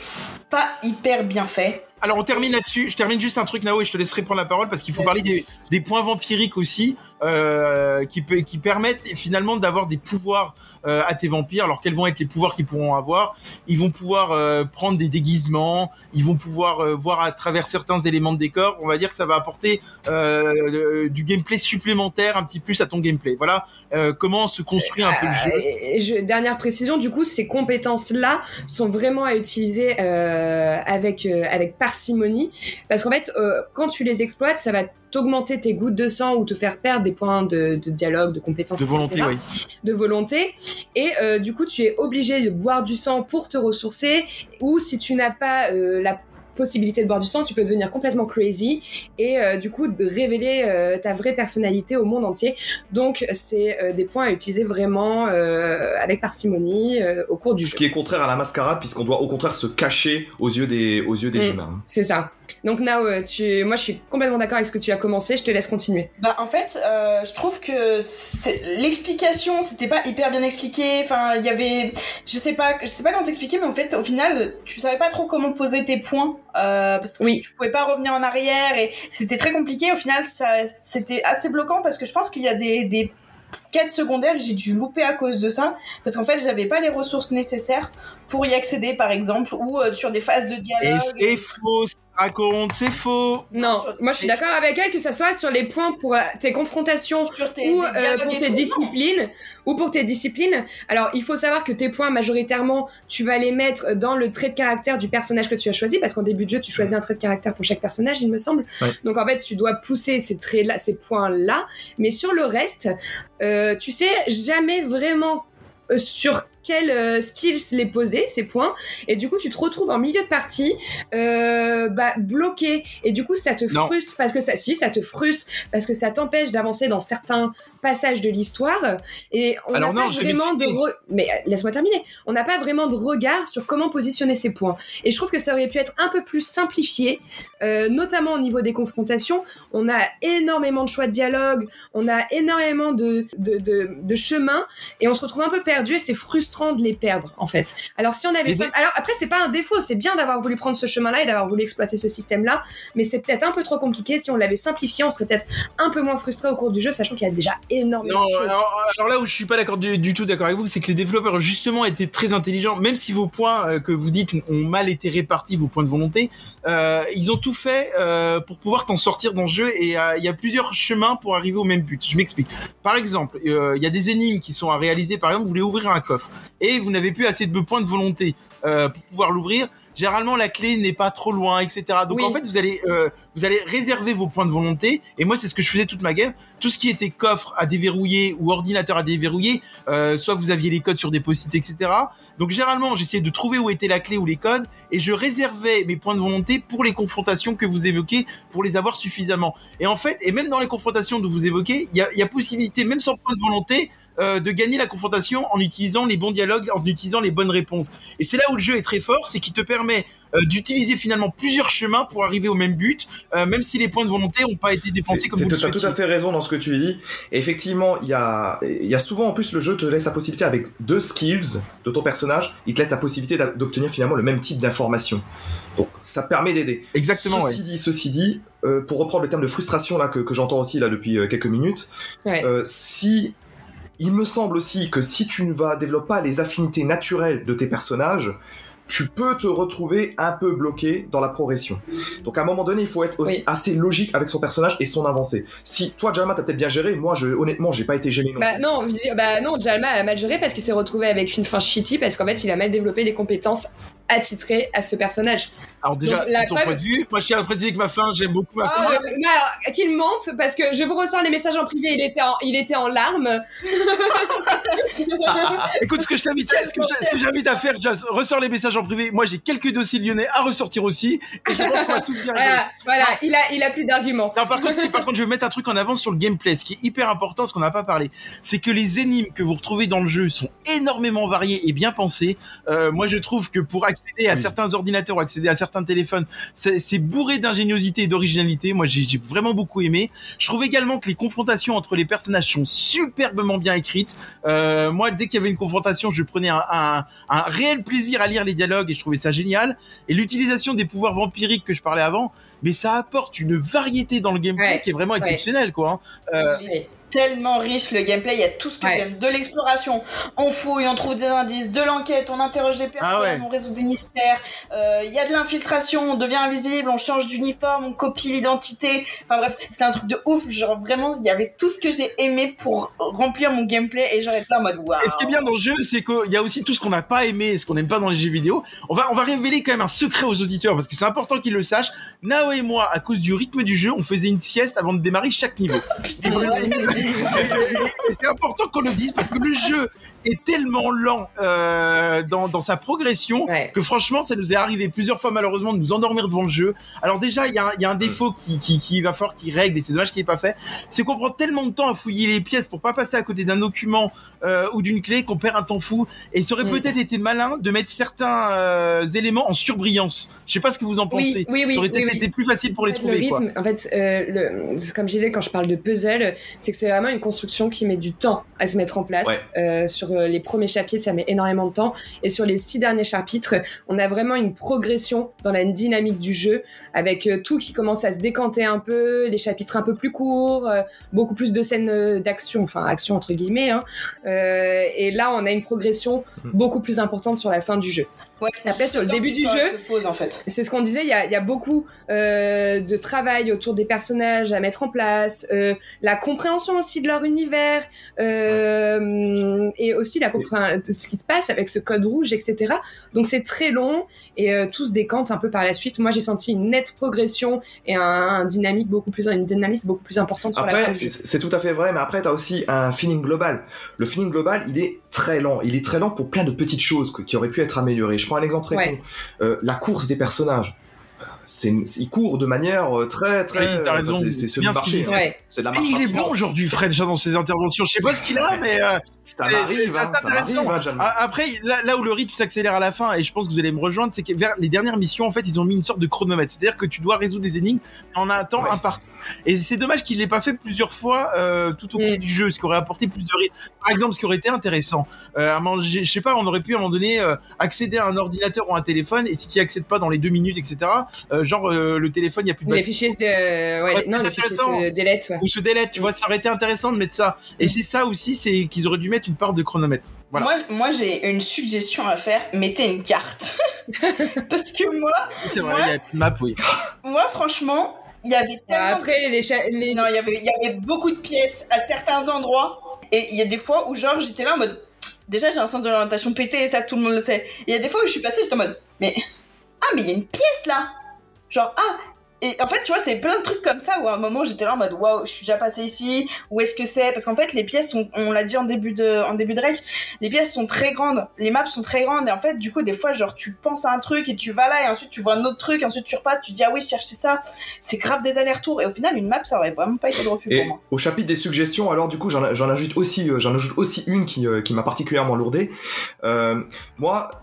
pas hyper bien fait. Alors on termine là-dessus. Je termine juste un truc Nao et je te laisserai prendre la parole parce qu'il faut parler des, des points vampiriques aussi. Euh, qui, permettent finalement d'avoir des pouvoirs euh, à tes vampires. Alors quels vont être les pouvoirs qu'ils pourront avoir? Ils vont pouvoir euh, prendre des déguisements, ils vont pouvoir voir à travers certains éléments de décor. On va dire que ça va apporter du gameplay supplémentaire, un petit plus à ton gameplay. Voilà comment se construit un peu le jeu. Je- dernière précision, du coup, ces compétences-là sont vraiment à utiliser avec avec parcimonie, parce qu'en fait, quand tu les exploites, ça va t'augmenter tes gouttes de sang ou te faire perdre des points de, de dialogue, de compétences, De volonté, etc. oui. de volonté. Et euh, du coup, tu es obligé de boire du sang pour te ressourcer, ou si tu n'as pas euh, la possibilité de boire du sang, tu peux devenir complètement crazy et euh, du coup de révéler euh, ta vraie personnalité au monde entier. Donc c'est euh, des points à utiliser vraiment euh, avec parcimonie euh, au cours du Ce jeu. qui est contraire à la mascarade, puisqu'on doit au contraire se cacher aux yeux des, aux yeux des Mm. humains. C'est ça. Donc Nao, tu... moi je suis complètement d'accord avec ce que tu as commencé, je te laisse continuer. Bah en fait, euh, je trouve que l'explication, c'était pas hyper bien expliqué. Enfin, il y avait, je sais pas, je sais pas comment t'expliquer, mais en fait, au final, tu savais pas trop comment poser tes points euh, parce que Oui. tu pouvais pas revenir en arrière et c'était très compliqué. Au final, ça, c'était assez bloquant parce que je pense qu'il y a des, des quêtes secondaires que j'ai dû louper à cause de ça parce qu'en fait, j'avais pas les ressources nécessaires pour y accéder, par exemple, ou euh, sur des phases de Et dialogue. c'est faux, ça raconte, c'est faux. Non, moi je suis d'accord avec elle que ça soit sur les points pour euh, tes confrontations sur tes, ou euh, pour tes disciplines ou pour tes disciplines. Alors, il faut savoir que tes points majoritairement, tu vas les mettre dans le trait de caractère du personnage que tu as choisi parce qu'en début de jeu, tu choisis un trait de caractère pour chaque personnage, il me semble. Ouais. Donc en fait, tu dois pousser ces traits là, ces points là, mais sur le reste, euh, tu sais jamais vraiment euh, sur quels euh, skills les poser ces points. Et du coup tu te retrouves en milieu de partie euh, bah, bloqué. Et du coup ça te Non. frustre parce que ça si ça te frustre parce que ça t'empêche d'avancer dans certains passages de l'histoire. Et on n'a pas non, vraiment de re- mais euh, laisse-moi terminer. On n'a pas vraiment de regard sur comment positionner ces points. Et je trouve que ça aurait pu être un peu plus simplifié euh, notamment au niveau des confrontations on a énormément de choix de dialogue on a énormément de, de, de, de chemins et on se retrouve un peu perdu et c'est frustrant de les perdre en fait. Alors si on avait ça- alors après c'est pas un défaut c'est bien d'avoir voulu prendre ce chemin là et d'avoir voulu exploiter ce système là mais c'est peut-être un peu trop compliqué. Si on l'avait simplifié on serait peut-être un peu moins frustré au cours du jeu sachant qu'il y a déjà énormément Non, de choses. alors, alors là où je suis pas d'accord du, du tout d'accord avec vous, c'est que les développeurs justement étaient très intelligents, même si vos points euh, que vous dites ont mal été répartis, vos points de volonté, euh, ils ont fait euh, pour pouvoir t'en sortir dans le jeu et euh, il y a plusieurs chemins pour arriver au même but. Je m'explique. Par exemple, euh, il y a des énigmes qui sont à réaliser. Par exemple, vous voulez ouvrir un coffre et vous n'avez plus assez de points de volonté pour pouvoir l'ouvrir. Généralement, la clé n'est pas trop loin, etc. Donc Oui. en fait, vous allez euh, vous allez réserver vos points de volonté. Et moi, c'est ce que je faisais toute ma game. Tout ce qui était coffre à déverrouiller ou ordinateur à déverrouiller, euh, soit vous aviez les codes sur des post-it, etc. Donc généralement, j'essayais de trouver où était la clé ou les codes, et je réservais mes points de volonté pour les confrontations que vous évoquez, pour les avoir suffisamment. Et en fait, et même dans les confrontations que vous évoquez, il y a, y a possibilité, même sans point de volonté, euh, de gagner la confrontation en utilisant les bons dialogues, en utilisant les bonnes réponses. Et c'est là où le jeu est très fort, c'est qu'il te permet euh, d'utiliser finalement plusieurs chemins pour arriver au même but, euh, même si les points de volonté n'ont pas été dépensés C'est- comme vous le Tu as tout à fait raison dans ce que tu dis. Et effectivement, il y a, il y a souvent en plus le jeu te laisse la possibilité avec deux skills de ton personnage, il te laisse la possibilité d'obtenir finalement le même type d'information. Donc ça permet d'aider. Exactement, Ceci ouais. dit, ceci dit, euh, pour reprendre le terme de frustration là que, que j'entends aussi là depuis euh, quelques minutes, Ouais. euh, si il me semble aussi que si tu ne vas développer pas les affinités naturelles de tes personnages, tu peux te retrouver un peu bloqué dans la progression. Donc à un moment donné, il faut être aussi Oui. assez logique avec son personnage et son avancée. Si toi, Jama, t'as peut-être bien géré, moi, je, honnêtement, j'ai pas été gêné non. Bah non, bah non, Jalma a mal géré parce qu'il s'est retrouvé avec une fin shitty parce qu'en fait il a mal développé les compétences attitrées à ce personnage. Alors déjà, c'est ton preuve- point de vue. Moi, je tiens à préciser que ma fin, j'aime beaucoup ma fin. Je- mais alors, qu'il mente parce que je vous ressens les messages en privé, il était en, il était en larmes. Écoute, ce que je t'invite, ce que j'invite à faire, Jazz, ressors les messages en privé. Moi, j'ai quelques dossiers lyonnais à ressortir aussi, et je pense qu'on va tous bien rigoler. Voilà, voilà, il a, il a plus d'arguments. Non, par contre, par contre, je veux mettre un truc en avant sur le gameplay. Ce qui est hyper important, ce qu'on n'a pas parlé, c'est que les énigmes que vous retrouvez dans le jeu sont énormément variées et bien pensées. Euh, moi, je trouve que pour accéder à Oui. certains ordinateurs ou accéder à certains téléphones, c'est bourré d'ingéniosité et d'originalité. Moi, j'ai vraiment beaucoup aimé. Je trouve également que les confrontations entre les personnages sont superbement bien écrites. Euh, moi, dès qu'il y avait une confrontation, je prenais un, un, un réel plaisir à lire les dialogues et je trouvais ça génial. Et l'utilisation des pouvoirs vampiriques que je parlais avant, mais ça apporte une variété dans le gameplay Ouais, qui est vraiment ouais. exceptionnelle, quoi. hein. Euh, Oui. Tellement riche le gameplay, il y a tout ce que Ouais. j'aime, de l'exploration, on fouille, on trouve des indices, de l'enquête, on interroge des personnes, Ah ouais. on résout des mystères, euh, il y a de l'infiltration, on devient invisible, on change d'uniforme, on copie l'identité, enfin bref, c'est un truc de ouf, genre vraiment, il y avait tout ce que j'ai aimé pour remplir mon gameplay et j'arrête là en mode waouh. Et ce qui est bien dans le jeu, c'est qu'il y a aussi tout ce qu'on n'a pas aimé, ce qu'on n'aime pas dans les jeux vidéo. On va, on va révéler quand même un secret aux auditeurs parce que c'est important qu'ils le sachent. Nao et moi, à cause du rythme du jeu, on faisait une sieste avant de démarrer chaque niveau. <laughs> Et, et c'est important qu'on le dise parce que le jeu est tellement lent euh, dans, dans sa progression Ouais. que franchement, ça nous est arrivé plusieurs fois malheureusement de nous endormir devant le jeu. Alors déjà, il y a, un- il y a un défaut qui, qui, qui va falloir qu'il règle et c'est dommage qu'il ait pas fait. C'est qu'on prend tellement de temps à fouiller les pièces pour pas passer à côté d'un document euh, ou d'une clé qu'on perd un temps fou. Et ça aurait Mm. peut-être été malin de mettre certains euh, éléments en surbrillance. Je sais pas ce que vous en pensez. Oui, oui, oui. ça aurait peut-être oui. été plus facile pour En les fait, trouver. le quoi. rythme, en fait, euh, le, comme je disais quand je parle de puzzle, c'est que c'est vraiment une construction qui met du temps à se mettre en place. Ouais. Euh, sur euh, les premiers chapitres, ça met énormément de temps, et sur les six derniers chapitres, on a vraiment une progression dans la dynamique du jeu, avec euh, tout qui commence à se décanter un peu, les chapitres un peu plus courts, beaucoup plus de scènes d'action, enfin action entre guillemets. Hein. Et là, on a une progression Mm. beaucoup plus importante sur la fin du jeu. Ouais, Après, juste sur le début du jeu, se pose en fait. c'est ce qu'on disait, il y a, il y a beaucoup euh, de travail autour des personnages à mettre en place, euh, la compréhension aussi de leur univers, euh, et aussi la compréhension de ce qui se passe avec ce code rouge, etc. Donc c'est très long et euh, tout se décante un peu par la suite. Moi j'ai senti une nette progression et un, un dynamique beaucoup plus, une dynamisme beaucoup plus importante sur la Après, jeu. c'est tout à fait vrai, mais après, t'as aussi un feeling global. Le feeling global, il est très lent. Il est très lent pour plein de petites choses qui auraient pu être améliorées. Je prends un exemple très Ouais. con. Euh, la course des personnages. C'est une- ils courent de manière euh, très, très. Oui, t'as raison. C'est c'est- c'est Bien ce marché. dit. hein. Ouais. C'est de la Et marche. il est bon aujourd'hui, French, dans ses interventions. Je sais pas ce qu'il a, mais euh, Ça m'arrive, hein, ça, m'arrive, hein, après, là, là où le rythme s'accélère à la fin, et je pense que vous allez me rejoindre, c'est que vers les dernières missions, en fait, ils ont mis une sorte de chronomètre. C'est-à-dire que tu dois résoudre des énigmes en un temps Ouais. imparti. Et c'est dommage qu'il l'ait pas fait plusieurs fois euh, tout au cours Mm. du jeu, ce qui aurait apporté plus de rythme. Par exemple, ce qui aurait été intéressant, euh, à un moment- je sais pas, on aurait pu à un moment donné euh, accéder à un ordinateur ou un téléphone, et si tu y accèdes pas dans les deux minutes, etc., euh, genre euh, le téléphone, il y a plus de Les fichiers, de, ouais, Ouais, non, c'est les fichiers intéressant. se délètent, ouais. ou ce délai, tu vois, ça aurait été intéressant de mettre ça. Et c'est ça aussi, c'est qu'ils auraient dû mettre une part de chronomètre. Voilà. Moi, moi j'ai une suggestion à faire. Mettez une carte. <laughs> Parce que moi, c'est vrai, moi- il y a plus de map, oui. <laughs> moi franchement, il y avait tellement Après, les, cha- les, Non, il y avait, il y avait beaucoup de pièces à certains endroits. Et il y a des fois où, genre, j'étais là en mode. Déjà, j'ai un sens de l'orientation pété, et ça, tout le monde le sait. Et il y a des fois où je suis passée, j'étais en mode. Mais. Ah, mais il y a une pièce là Genre, ah Et en fait, tu vois, c'est plein de trucs comme ça où à un moment, j'étais là en mode. Waouh, je suis déjà passée ici. Où est-ce que c'est? Parce qu'en fait, les pièces sont. On l'a dit en début de, en début de règle. Les pièces sont très grandes. Les maps sont très grandes. Et en fait, du coup, des fois, genre, tu penses à un truc et tu vas là, et ensuite, tu vois un autre truc, et ensuite, tu repasses, tu dis, ah oui, je cherchais ça c'est grave des allers-retours et au final une map ça aurait vraiment pas été de refus Et pour moi. au chapitre des suggestions, alors du coup, j'en j'en ajoute aussi, euh, j'en ajoute aussi une qui, euh, qui m'a particulièrement lourdé. Euh, moi,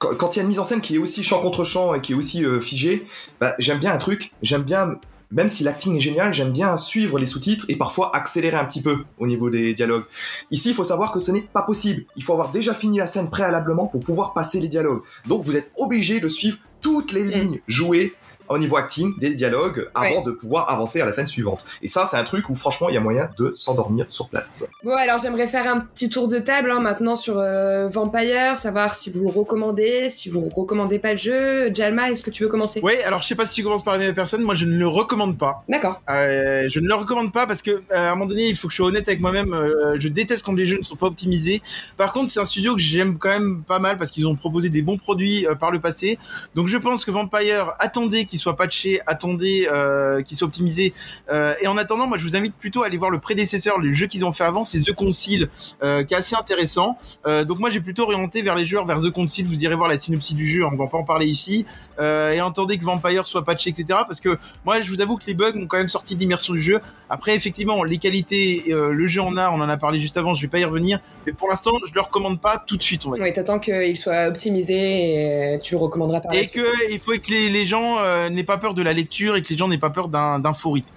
quand quand il y a une mise en scène qui est aussi champ contre champ et qui est aussi euh, figée, bah, j'aime bien un truc. J'aime bien, même si l'acting est génial, j'aime bien suivre les sous-titres et parfois accélérer un petit peu au niveau des dialogues. Ici, il faut savoir que ce n'est pas possible. Il faut avoir déjà fini la scène préalablement pour pouvoir passer les dialogues. Donc, vous êtes obligé de suivre toutes les lignes jouées au niveau acting des dialogues avant Ouais. de pouvoir avancer à la scène suivante. Et ça, c'est un truc où franchement, il y a moyen de s'endormir sur place. Bon, alors j'aimerais faire un petit tour de table hein, maintenant sur euh, Vampire, savoir si vous le recommandez, si vous recommandez pas le jeu. Jalma, est-ce que tu veux commencer? Ouais, alors je sais pas si tu commences par la même personne, moi je ne le recommande pas. D'accord. Euh, je ne le recommande pas parce que euh, à un moment donné, il faut que je sois honnête avec moi-même. euh, je déteste quand les jeux ne sont pas optimisés. Par contre, c'est un studio que j'aime quand même pas mal parce qu'ils ont proposé des bons produits euh, par le passé. Donc je pense que Vampire, attendez qu'il soit patché, attendez euh, qu'il soit optimisé. Euh, et en attendant, moi je vous invite plutôt à aller voir le prédécesseur, le jeu qu'ils ont fait avant, c'est The Concile, euh, qui est assez intéressant. Euh, donc moi j'ai plutôt orienté vers les joueurs, vers The Concile. Vous irez voir la synopsis du jeu, on va pas en parler ici. Et attendez que Vampire soit patché, etc. Parce que moi, je vous avoue que les bugs m'ont quand même sorti de l'immersion du jeu. Après, effectivement, les qualités, le jeu en a, on en a parlé juste avant, je vais pas y revenir. Mais pour l'instant, je le recommande pas tout de suite, on va dire. Oui, t'attends qu'il soit optimisé et tu le recommanderas par Et suite. que il faut que les, les gens n'aient pas peur de la lecture et que les gens n'aient pas peur d'un d'un faux rythme.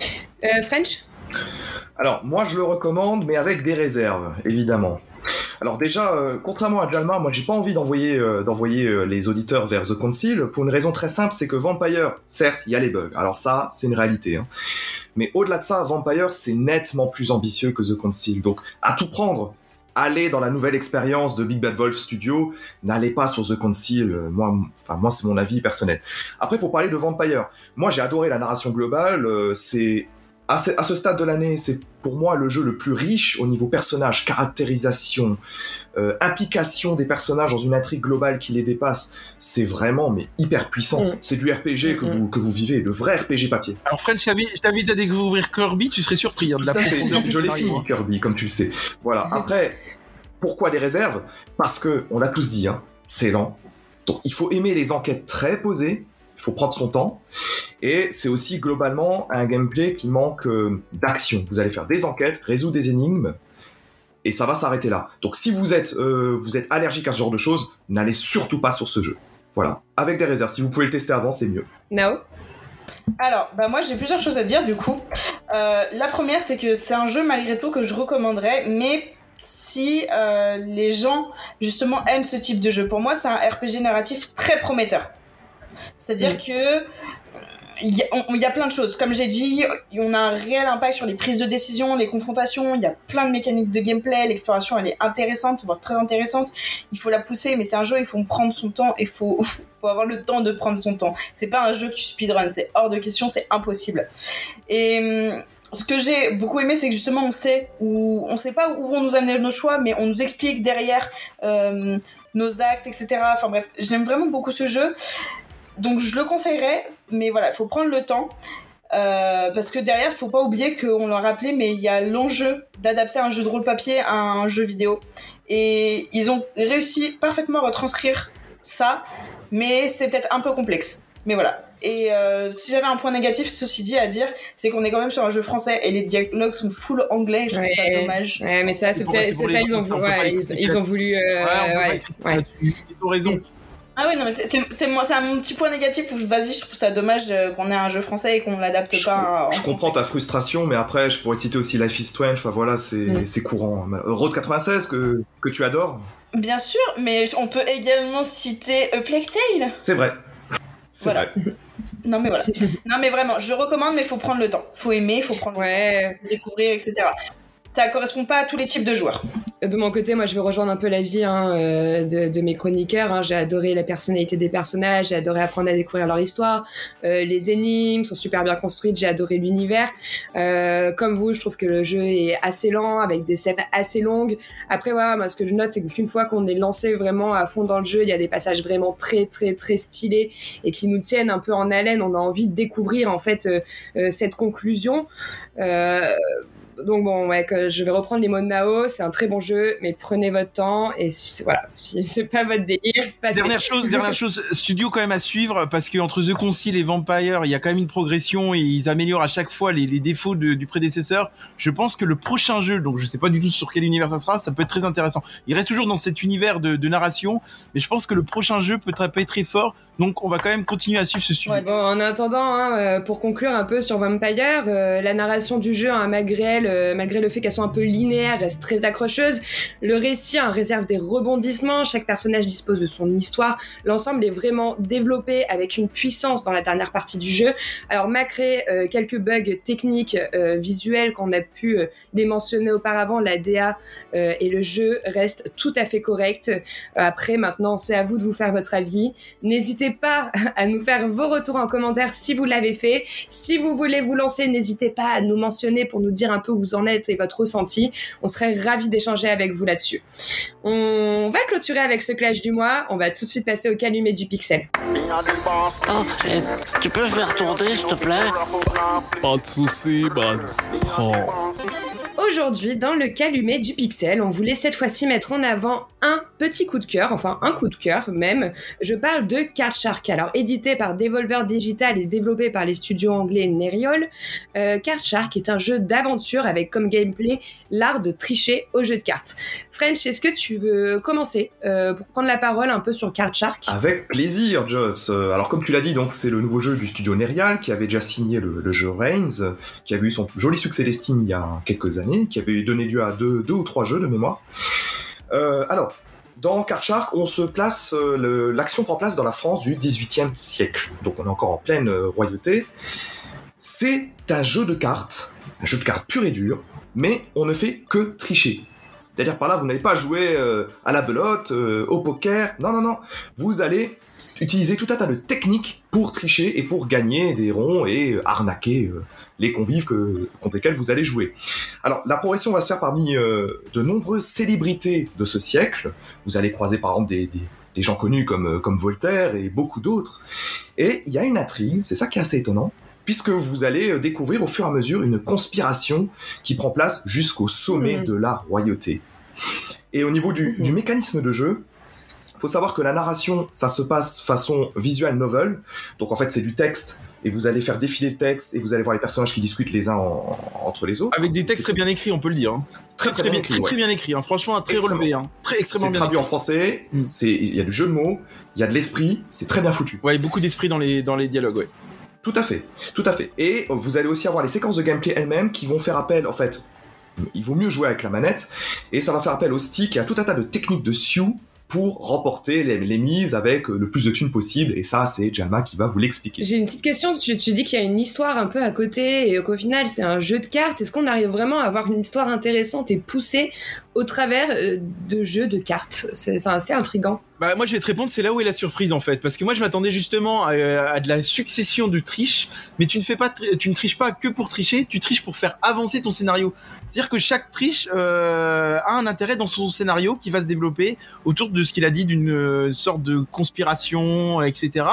Euh, French? Alors, moi, je le recommande, mais avec des réserves, évidemment. Alors déjà, euh, contrairement à Jalma, moi j'ai pas envie d'envoyer euh, d'envoyer euh, les auditeurs vers The Council pour une raison très simple, c'est que Vampire, certes, il y a les bugs. Alors ça, c'est une réalité. hein. Mais au-delà de ça, Vampire, c'est nettement plus ambitieux que The Council. Donc, à tout prendre, allez dans la nouvelle expérience de Big Bad Wolf Studio, n'allez pas sur The Council. euh, Moi, enfin, moi, c'est mon avis personnel. Après, pour parler de Vampire, moi, j'ai adoré la narration globale. euh, c'est à ce, à ce stade de l'année, c'est pour moi le jeu le plus riche au niveau personnage, caractérisation, euh, implication des personnages dans une intrigue globale qui les dépasse. C'est vraiment mais hyper puissant. Mm. C'est du RPG que Mm, vous que vous vivez, le vrai RPG papier. Alors Fred, je t'invite je t'invite à découvrir Kirby, tu serais surpris hein, de la profondeur Je l'ai fini hein. Kirby, comme tu le sais. Voilà. Après, pourquoi des réserves? Parce que on l'a tous dit, hein, c'est lent. Donc il faut aimer les enquêtes très posées. Il faut prendre son temps. Et c'est aussi globalement un gameplay qui manque euh, d'action. Vous allez faire des enquêtes, résoudre des énigmes, et ça va s'arrêter là. Donc si vous êtes euh, vous êtes allergique à ce genre de choses, n'allez surtout pas sur ce jeu. Voilà. Avec des réserves. Si vous pouvez le tester avant, c'est mieux. Nao Alors, bah moi j'ai plusieurs choses à dire du coup. Euh, la première c'est que c'est un jeu malgré tout que je recommanderais, mais si euh, les gens justement aiment ce type de jeu. Pour moi c'est un RPG narratif très prometteur. C'est-à-dire Mm. que il y, a, on- il y a plein de choses. Comme j'ai dit, on a un réel impact sur les prises de décision, les confrontations. Il y a plein de mécaniques de gameplay. L'exploration, elle est intéressante, voire très intéressante. Il faut la pousser, mais c'est un jeu, il faut prendre son temps. Il faut, <laughs> faut avoir le temps de prendre son temps. C'est pas un jeu que tu speedrun. C'est hors de question, c'est impossible. Et hum, ce que j'ai beaucoup aimé, c'est que justement, on sait où, on sait pas où vont nous amener nos choix, mais on nous explique derrière euh, nos actes, etc. Enfin bref, j'aime vraiment beaucoup ce jeu. Donc je le conseillerais, mais voilà, il faut prendre le temps. Euh, parce que derrière, faut pas oublier qu'on l'a rappelé, mais il y a l'enjeu d'adapter un jeu de rôle papier à un jeu vidéo. Et ils ont réussi parfaitement à retranscrire ça, mais c'est peut-être un peu complexe. Mais voilà. Et euh, si j'avais un point négatif, ceci dit, à dire, c'est qu'on est quand même sur un jeu français et les dialogues sont full anglais. et Je trouve ça dommage. Ouais, mais ça, C'est ça, les ils ont, voulu. euh. Ils ont raison. Ah oui, non, mais c'est- c'est c'est moi- c'est un petit point négatif où vas-y, je trouve ça dommage euh, qu'on ait un jeu français et qu'on l'adapte Je, pas en je comprends ta frustration, mais après, je pourrais te citer aussi Life is Strange. Enfin voilà, c'est Mm. c'est courant. Euh, Road 96 que, que tu adores, Bien sûr, mais on peut également citer A Plague Tale. c'est vrai. C'est Voilà. vrai. <laughs> Non mais voilà. non mais vraiment, je recommande, mais faut prendre le temps. Faut aimer, faut prendre Ouais, le temps, découvrir, etc. Ça correspond pas à tous les types de joueurs. de mon côté, moi, je vais rejoindre un peu l'avis hein, euh, de, de mes chroniqueurs. hein. J'ai adoré la personnalité des personnages, j'ai adoré apprendre à découvrir leur histoire. Euh, les énigmes sont super bien construites, j'ai adoré l'univers. Euh, comme vous, je trouve que le jeu est assez lent, avec des scènes assez longues. Après, voilà, moi, ce que je note, c'est qu'une fois qu'on est lancé vraiment à fond dans le jeu, il y a des passages vraiment très, très, très stylés et qui nous tiennent un peu en haleine. On a envie de découvrir, en fait, euh, euh, cette conclusion. Euh, donc bon, ouais, que je vais reprendre les mots de Nao. C'est un très bon jeu, mais prenez votre temps et si, voilà, si <laughs> c'est pas votre délire, passez. Dernière chose, dernière chose, studio quand même à suivre parce que entre The Concile et Vampire, il y a quand même une progression et ils améliorent à chaque fois les, défauts du prédécesseur. Je pense que le prochain jeu, donc je sais pas du tout sur quel univers ça sera, ça peut être très intéressant. Il reste toujours dans cet univers de, de narration, mais je pense que le prochain jeu peut être très fort. Donc on va quand même continuer à suivre ce. Ouais. Bon, en attendant, hein, euh, pour conclure un peu sur Vampire, euh, la narration du jeu, hein, malgré elle, euh, malgré le fait qu'elle soit un peu linéaire, reste très accrocheuse. Le récit hein, réserve des rebondissements. Chaque personnage dispose de son histoire. L'ensemble est vraiment développé avec une puissance dans la dernière partie du jeu. Alors, malgré euh, quelques bugs techniques, euh, visuels qu'on a pu euh, les mentionner auparavant, la DA euh, et le jeu restent tout à fait corrects. Euh, après, maintenant, c'est à vous de vous faire votre avis. N'hésitez pas <laughs> à nous faire vos retours en commentaire si vous l'avez fait. Si vous voulez vous lancer, n'hésitez pas à nous mentionner pour nous dire un peu où vous en êtes et votre ressenti. On serait ravis d'échanger avec vous là-dessus. On va clôturer avec ce clash du mois. On va tout de suite passer au calumet du pixel. Oh, tu peux faire tourner, s'il te plaît? Pas de soucis, man. Oh. Aujourd'hui, dans le calumet du pixel, on voulait cette fois-ci mettre en avant un petit coup de cœur, enfin un coup de cœur même. Je parle de Card Shark. Alors, édité par Devolver Digital et développé par les studios anglais Neriol, euh, Card Shark est un jeu d'aventure avec comme gameplay l'art de tricher au jeu de cartes. French, est-ce que tu veux commencer euh, pour prendre la parole un peu sur Card Shark? Avec plaisir, Joss. Euh, Alors, comme tu l'as dit, donc c'est le nouveau jeu du studio Nerial qui avait déjà signé le, jeu Reigns, qui avait eu son joli succès d'estime il y a quelques années, qui avait donné lieu à deux, ou trois jeux de mémoire. Euh, alors, dans Card Shark, on se place, l'action prend place dans la France du XVIIIe siècle. Donc, on est encore en pleine royauté. c'est un jeu de cartes, un jeu de cartes pur et dur, mais on ne fait que tricher. C'est-à-dire par là, vous n'allez pas jouer euh, à la belote, euh, au poker. Non, non, non. Vous allez utiliser tout un tas de techniques pour tricher et pour gagner des ronds et euh, arnaquer euh, les convives que, contre lesquels vous allez jouer. Alors, la progression va se faire parmi euh, de nombreuses célébrités de ce siècle. Vous allez croiser par exemple des, des, gens connus comme, comme Voltaire et beaucoup d'autres. Et il y a une intrigue, c'est ça qui est assez étonnant, puisque vous allez euh, découvrir au fur et à mesure une conspiration qui prend place jusqu'au sommet Mhm. de la royauté. Et au niveau du, Mhm. du mécanisme de jeu, faut savoir que la narration, ça se passe façon visual novel. Donc en fait, c'est du texte et vous allez faire défiler le texte et vous allez voir les personnages qui discutent les uns en- entre les autres. Avec des textes très bien écrits, on peut le dire. hein. très très, bien écrit. très, ouais. très bien écrit. hein. Franchement, très Extrêmement. relevé. hein. Très extrêmement C'est bien traduit en français. Mm. C'est il y a du jeu de mots, il y a de l'esprit. C'est très bien foutu. Ouais, beaucoup d'esprit dans les, dans les dialogues, ouais. Tout à fait, tout à fait. Et vous allez aussi avoir les séquences de gameplay elles-mêmes qui vont faire appel, en fait, il vaut mieux jouer avec la manette, et ça va faire appel au stick et à tout un tas de techniques de Sioux pour remporter les, les mises avec le plus de thunes possible, et ça, c'est Jalma qui va vous l'expliquer. J'ai une petite question. Tu, tu dis qu'il y a une histoire un peu à côté et qu'au final c'est un jeu de cartes. Est-ce qu'on arrive vraiment à avoir une histoire intéressante et poussée au travers euh, de jeux de cartes? C'est assez intrigant. Bah moi je vais te répondre, c'est là où est la surprise en fait, parce que moi je m'attendais justement à, à de la succession de triches, mais tu ne fais pas, tu ne triches pas que pour tricher, tu triches pour faire avancer ton scénario. C'est-à-dire que chaque triche euh, a un intérêt dans son scénario qui va se développer autour de ce qu'il a dit d'une euh, sorte de conspiration, etc.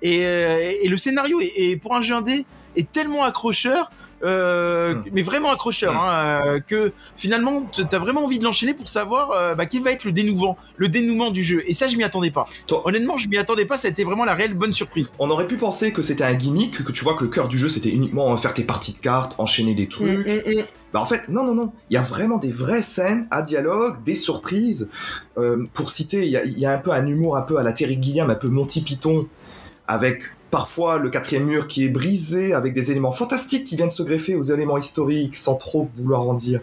Et, euh, le scénario est- pour un jeu indé est tellement accrocheur. Euh, Mm. mais vraiment accrocheur Mm. hein, euh, que finalement t'as vraiment envie de l'enchaîner pour savoir euh, bah, quel va être le dénouement le dénouement du jeu et ça je m'y attendais pas Toi- honnêtement je m'y attendais pas ça a été vraiment la réelle bonne surprise On aurait pu penser que c'était un gimmick, que tu vois que le cœur du jeu c'était uniquement faire tes parties de cartes, enchaîner des trucs. Mm, mm, mm. Bah en fait, non, non, non. Il y a vraiment des vraies scènes à dialogue, des surprises. Euh, pour citer, il y, y a un peu un humour un peu à la Terry Gilliam, un peu Monty Python, avec parfois le quatrième mur qui est brisé, avec des éléments fantastiques qui viennent se greffer aux éléments historiques, sans trop vouloir en dire.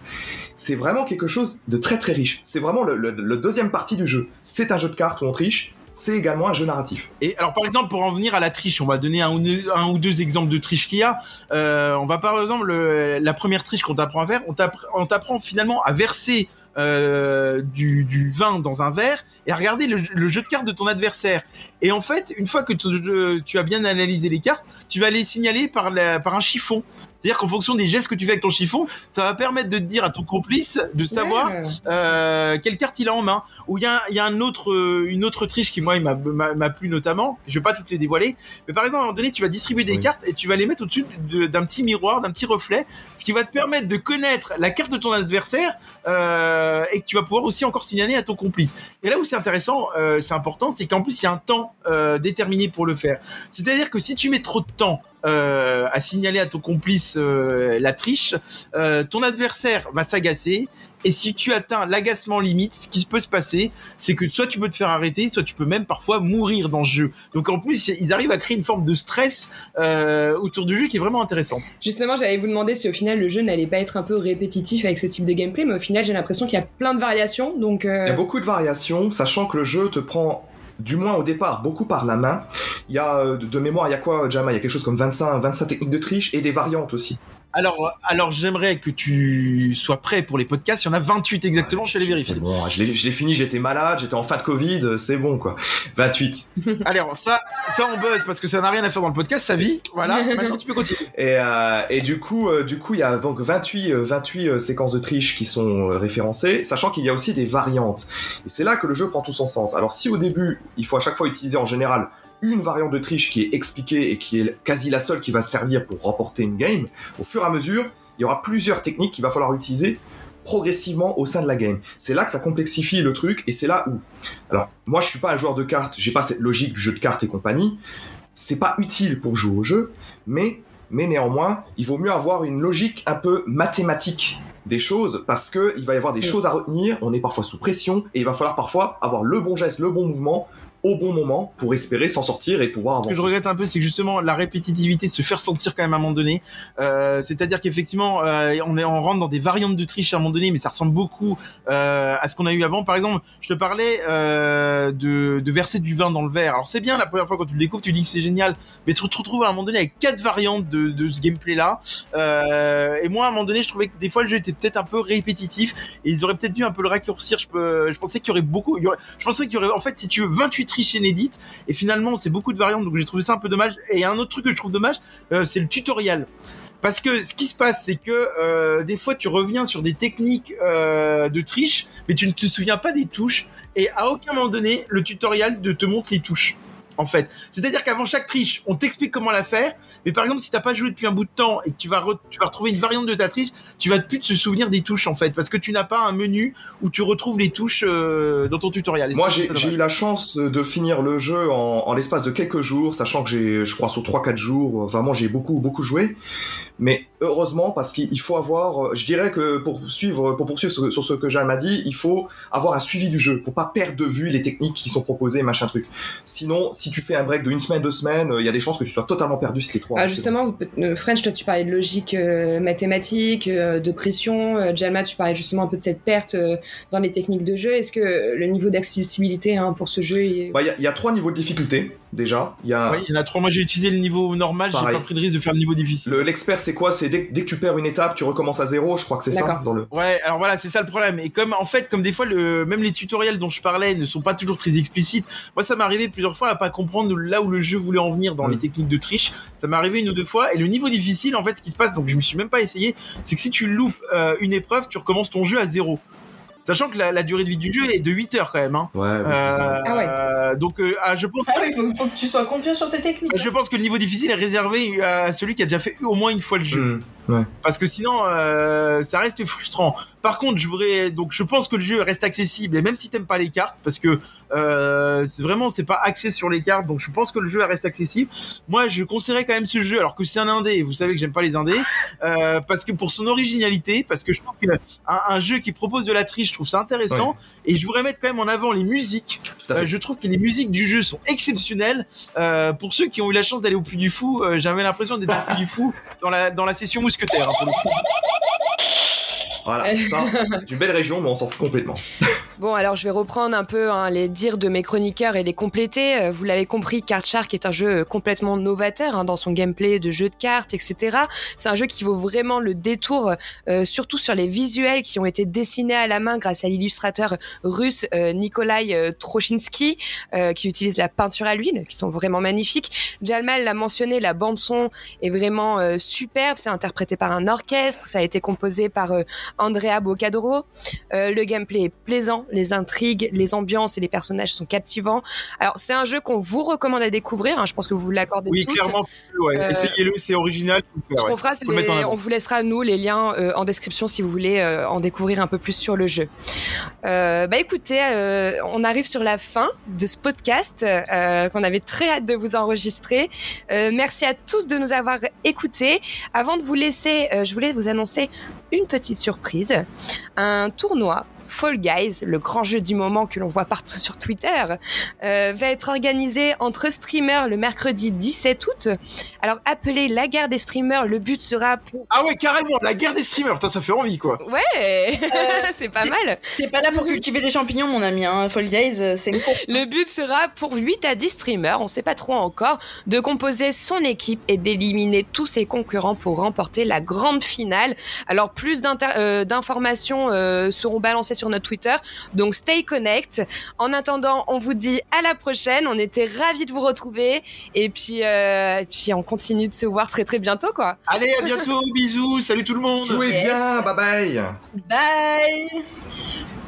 C'est vraiment quelque chose de très très riche. C'est vraiment le, deuxième partie du jeu. C'est un jeu de cartes où on triche. C'est également un jeu narratif. et alors par exemple pour en venir à la triche on va donner un ou deux, exemples de triche qu'il y a Euh, on va par exemple le- la première triche qu'on t'apprend à faire on t'appr- on t'apprend finalement à verser euh, du vin dans un verre et à regarder le, le jeu de cartes de ton adversaire. Et en fait, une fois que tu- tu as bien analysé les cartes, tu vas les signaler par, la, par un chiffon. C'est-à-dire qu'en fonction des gestes que tu fais avec ton chiffon, ça va permettre de te dire à ton complice de savoir Ouais. euh, quelle carte il a en main. Ou il y a, il y a un autre, euh, une autre triche qui moi il m'a- plu notamment. Je vais pas toutes les dévoiler, mais par exemple à un moment donné tu vas distribuer des Oui. cartes et tu vas les mettre au-dessus de- d'un petit miroir, d'un petit reflet, ce qui va te permettre de connaître la carte de ton adversaire euh, et que tu vas pouvoir aussi encore signaler à ton complice. Et là où c'est intéressant, euh, c'est important, c'est qu'en plus il y a un temps euh, déterminé pour le faire. C'est-à-dire que si tu mets trop de temps euh, à signaler à ton complice la triche, ton adversaire va s'agacer. Et si tu atteins l'agacement limite, ce qui peut se passer, c'est que soit tu peux te faire arrêter, soit tu peux même parfois mourir dans ce jeu. Donc en plus, ils arrivent à créer une forme de stress euh, autour du jeu qui est vraiment intéressant. Justement, j'allais vous demander si au final le jeu n'allait pas être un peu répétitif avec ce type de gameplay, mais au final j'ai l'impression qu'il y a plein de variations. Donc, euh, Il y a beaucoup de variations, sachant que le jeu te prend, du moins au départ, beaucoup par la main. Il y a, euh, de de mémoire, il y a quoi, Jama? Il y a quelque chose comme 25, 25 techniques de triche et des variantes aussi. Alors, alors j'aimerais que tu sois prêt pour les podcasts. Il y en a 28 exactement, je suis allé vérifier. C'est bon, je l'ai je l'ai fini, j'étais malade, j'étais en fin de Covid, c'est bon quoi. 28. <laughs> Alors ça, ça on buzz parce que ça n'a rien à faire dans le podcast, ça vit. Voilà, <laughs> maintenant tu peux continuer. Et, euh, et du coup, euh, du coup, il y a donc 28, euh, 28 euh, séquences de triche qui sont euh, référencées, sachant qu'il y a aussi des variantes. Et c'est là que le jeu prend tout son sens. Alors si au début, il faut à chaque fois utiliser en général une variante de triche qui est expliquée et qui est quasi la seule qui va servir pour remporter une game, au fur et à mesure, il y aura plusieurs techniques qu'il va falloir utiliser progressivement au sein de la game. C'est là que ça complexifie le truc et c'est là où. Alors, moi je suis pas un joueur de cartes, j'ai pas cette logique du jeu de cartes et compagnie. C'est pas utile pour jouer au jeu, mais mais néanmoins, il vaut mieux avoir une logique un peu mathématique des choses parce que il va y avoir des Oui. choses à retenir, on est parfois sous pression et il va falloir parfois avoir le bon geste, le bon mouvement au bon moment pour espérer s'en sortir et pouvoir Ce que avancer. je regrette un peu, c'est que justement la répétitivité se fait ressentir quand même à un moment donné. Euh, C'est-à-dire qu'effectivement, euh, on, est, on rentre dans des variantes de triche à un moment donné, mais ça ressemble beaucoup euh, à ce qu'on a eu avant. Par exemple, je te parlais euh, de, de verser du vin dans le verre. Alors c'est bien la première fois quand tu le découvres, tu dis que c'est génial, mais tu te retrouves à un moment donné avec quatre variantes de, de ce gameplay-là. Euh, et moi, à un moment donné, je trouvais que des fois le jeu était peut-être un peu répétitif et ils auraient peut-être dû un peu le raccourcir. Je, peux, je pensais qu'il y aurait beaucoup, il y aurait- je pensais qu'il y aurait en fait, si tu veux, 28 triches inédites et finalement c'est beaucoup de variantes, donc j'ai trouvé ça un peu dommage. Et un autre truc que je trouve dommage, euh, c'est le tutoriel. Parce que ce qui se passe, c'est que euh, des fois tu reviens sur des techniques euh, de triche, mais tu ne te souviens pas des touches, et à aucun moment donné, le tutoriel ne te montre les touches. En fait, c'est-à-dire qu'avant chaque triche, on t'explique comment la faire, mais par exemple, si t'as pas joué depuis un bout de temps et que tu vas re- tu vas retrouver une variante de ta triche, tu vas plus te souvenir des touches en fait, parce que tu n'as pas un menu où tu retrouves les touches euh, dans ton tutoriel. Et Moi, j'ai eu la chance de finir le jeu en, en l'espace de quelques jours, sachant que j'ai, je crois, sur 3-4 jours, vraiment, j'ai beaucoup, beaucoup joué. Mais heureusement, parce qu'il il faut avoir, je dirais que pour suivre, pour poursuivre sur, sur ce que Jeanne m'a dit, il faut avoir un suivi du jeu, pour pas perdre de vue les techniques qui sont proposées, machin truc. Sinon, si tu fais un break de une semaine, deux semaines, il y a des chances que tu sois totalement perdu si les trois. Ah, justement, euh, French, toi tu parlais de logique euh, mathématique, euh, de pression. Euh, Jalma, tu parlais justement un peu de cette perte euh, dans les techniques de jeu. Est-ce que le niveau d'accessibilité hein, pour ce jeu est... Bah, il y, a- il y a trois niveaux de difficulté déjà. Il y a Ouais, il y en a trois. Moi, j'ai utilisé le niveau normal. J'ai pas pris de risque de faire le niveau difficile. le- l'expert, c'est quoi? C'est dès, dès que tu perds une étape, tu recommences à zéro. Je crois que c'est ça dans le. Ouais, alors voilà, c'est ça le problème. Et comme en fait, comme des fois, le, même les tutoriels dont je parlais ne sont pas toujours très explicites. Moi, ça m'est arrivé plusieurs fois à pas comprendre là où le jeu voulait en venir dans Mm. les techniques de triche. Ça m'est arrivé une ou deux fois. Et le niveau difficile, en fait, ce qui se passe, donc je me suis même pas essayé, c'est que si tu loupes euh, une épreuve, tu recommences ton jeu à zéro. Sachant que la, la durée de vie du jeu est de 8 heures quand même. Hein. Ouais. ouais, Euh, Ah ouais. euh, donc, euh, ah, je pense. Ah oui, faut, faut que tu sois confiant sur tes techniques. Je pense que le niveau difficile est réservé à celui qui a déjà fait au moins une fois le jeu. Hmm. parce que sinon euh, ça reste frustrant. Par contre, je voudrais donc je pense que le jeu reste accessible et même si t'aimes pas les cartes parce que euh, c'est vraiment c'est pas axé sur les cartes donc je pense que le jeu reste accessible. Moi, je conseillerais quand même ce jeu alors que c'est un indé. et Vous savez que j'aime pas les indés <laughs> euh, parce que pour son originalité, parce que je trouve qu'un un jeu qui propose de la triche, je trouve ça intéressant et je voudrais mettre quand même en avant les musiques. Euh, je trouve que les musiques du jeu sont exceptionnelles. Euh, pour ceux qui ont eu la chance d'aller au plus du fou, euh, j'avais l'impression d'être au plus du fou dans la dans la session mousquetaire. hein, pour le coup. Voilà, ça, c'est une belle région, mais on s'en fout complètement. <laughs> Bon, alors je vais reprendre un peu hein, les dires de mes chroniqueurs et les compléter. Euh, Vous l'avez compris, Card Shark est un jeu euh, complètement novateur hein, dans son gameplay de jeu de cartes, etc. C'est un jeu qui vaut vraiment le détour, euh, surtout sur les visuels qui ont été dessinés à la main grâce à l'illustrateur russe euh, Nikolai euh, Troshinsky, euh, qui utilise la peinture à l'huile, qui sont vraiment magnifiques. Jalmal l'a mentionné, la bande son est vraiment superbe. C'est interprété par un orchestre, ça a été composé par Andrea Boccadoro. Le gameplay est plaisant, les intrigues, les ambiances et les personnages sont captivants. Alors c'est un jeu qu'on vous recommande à découvrir. hein, je pense que vous l'accordez Oui, tous. clairement. Ouais. Euh, Essayez-le, c'est original. Ce ouais. qu'on fera, c'est les- on vous laissera nous les liens euh, en description si vous voulez euh, en découvrir un peu plus sur le jeu. Bah écoutez, on arrive sur la fin de ce podcast qu'on avait très hâte de vous enregistrer. Merci à tous de nous avoir écoutés. Avant de vous laisser, je voulais vous annoncer une petite surprise, un tournoi. Fall Guys, le grand jeu du moment que l'on voit partout sur Twitter, euh, va être organisé entre streamers le mercredi 17 août. Alors appelez la guerre des streamers, le but sera pour... Ah ouais, carrément, la guerre des streamers, Putain, ça fait envie quoi. Ouais, <laughs> c'est pas mal. T'es pas là pour cultiver des champignons, mon ami. Hein. Fall Guys, euh, c'est une course. Le but sera pour 8 à 10 streamers, on sait pas trop encore, de composer son équipe et d'éliminer tous ses concurrents pour remporter la grande finale. Alors plus euh, d'informations euh, seront balancées sur notre Twitter, donc stay connect. En attendant, on vous dit à la prochaine, on était ravis de vous retrouver et puis, euh, et puis on continue de se voir très très bientôt quoi. Allez, à bientôt, <laughs> bisous, salut tout le monde. Jouez Yes. bien, bye bye Bye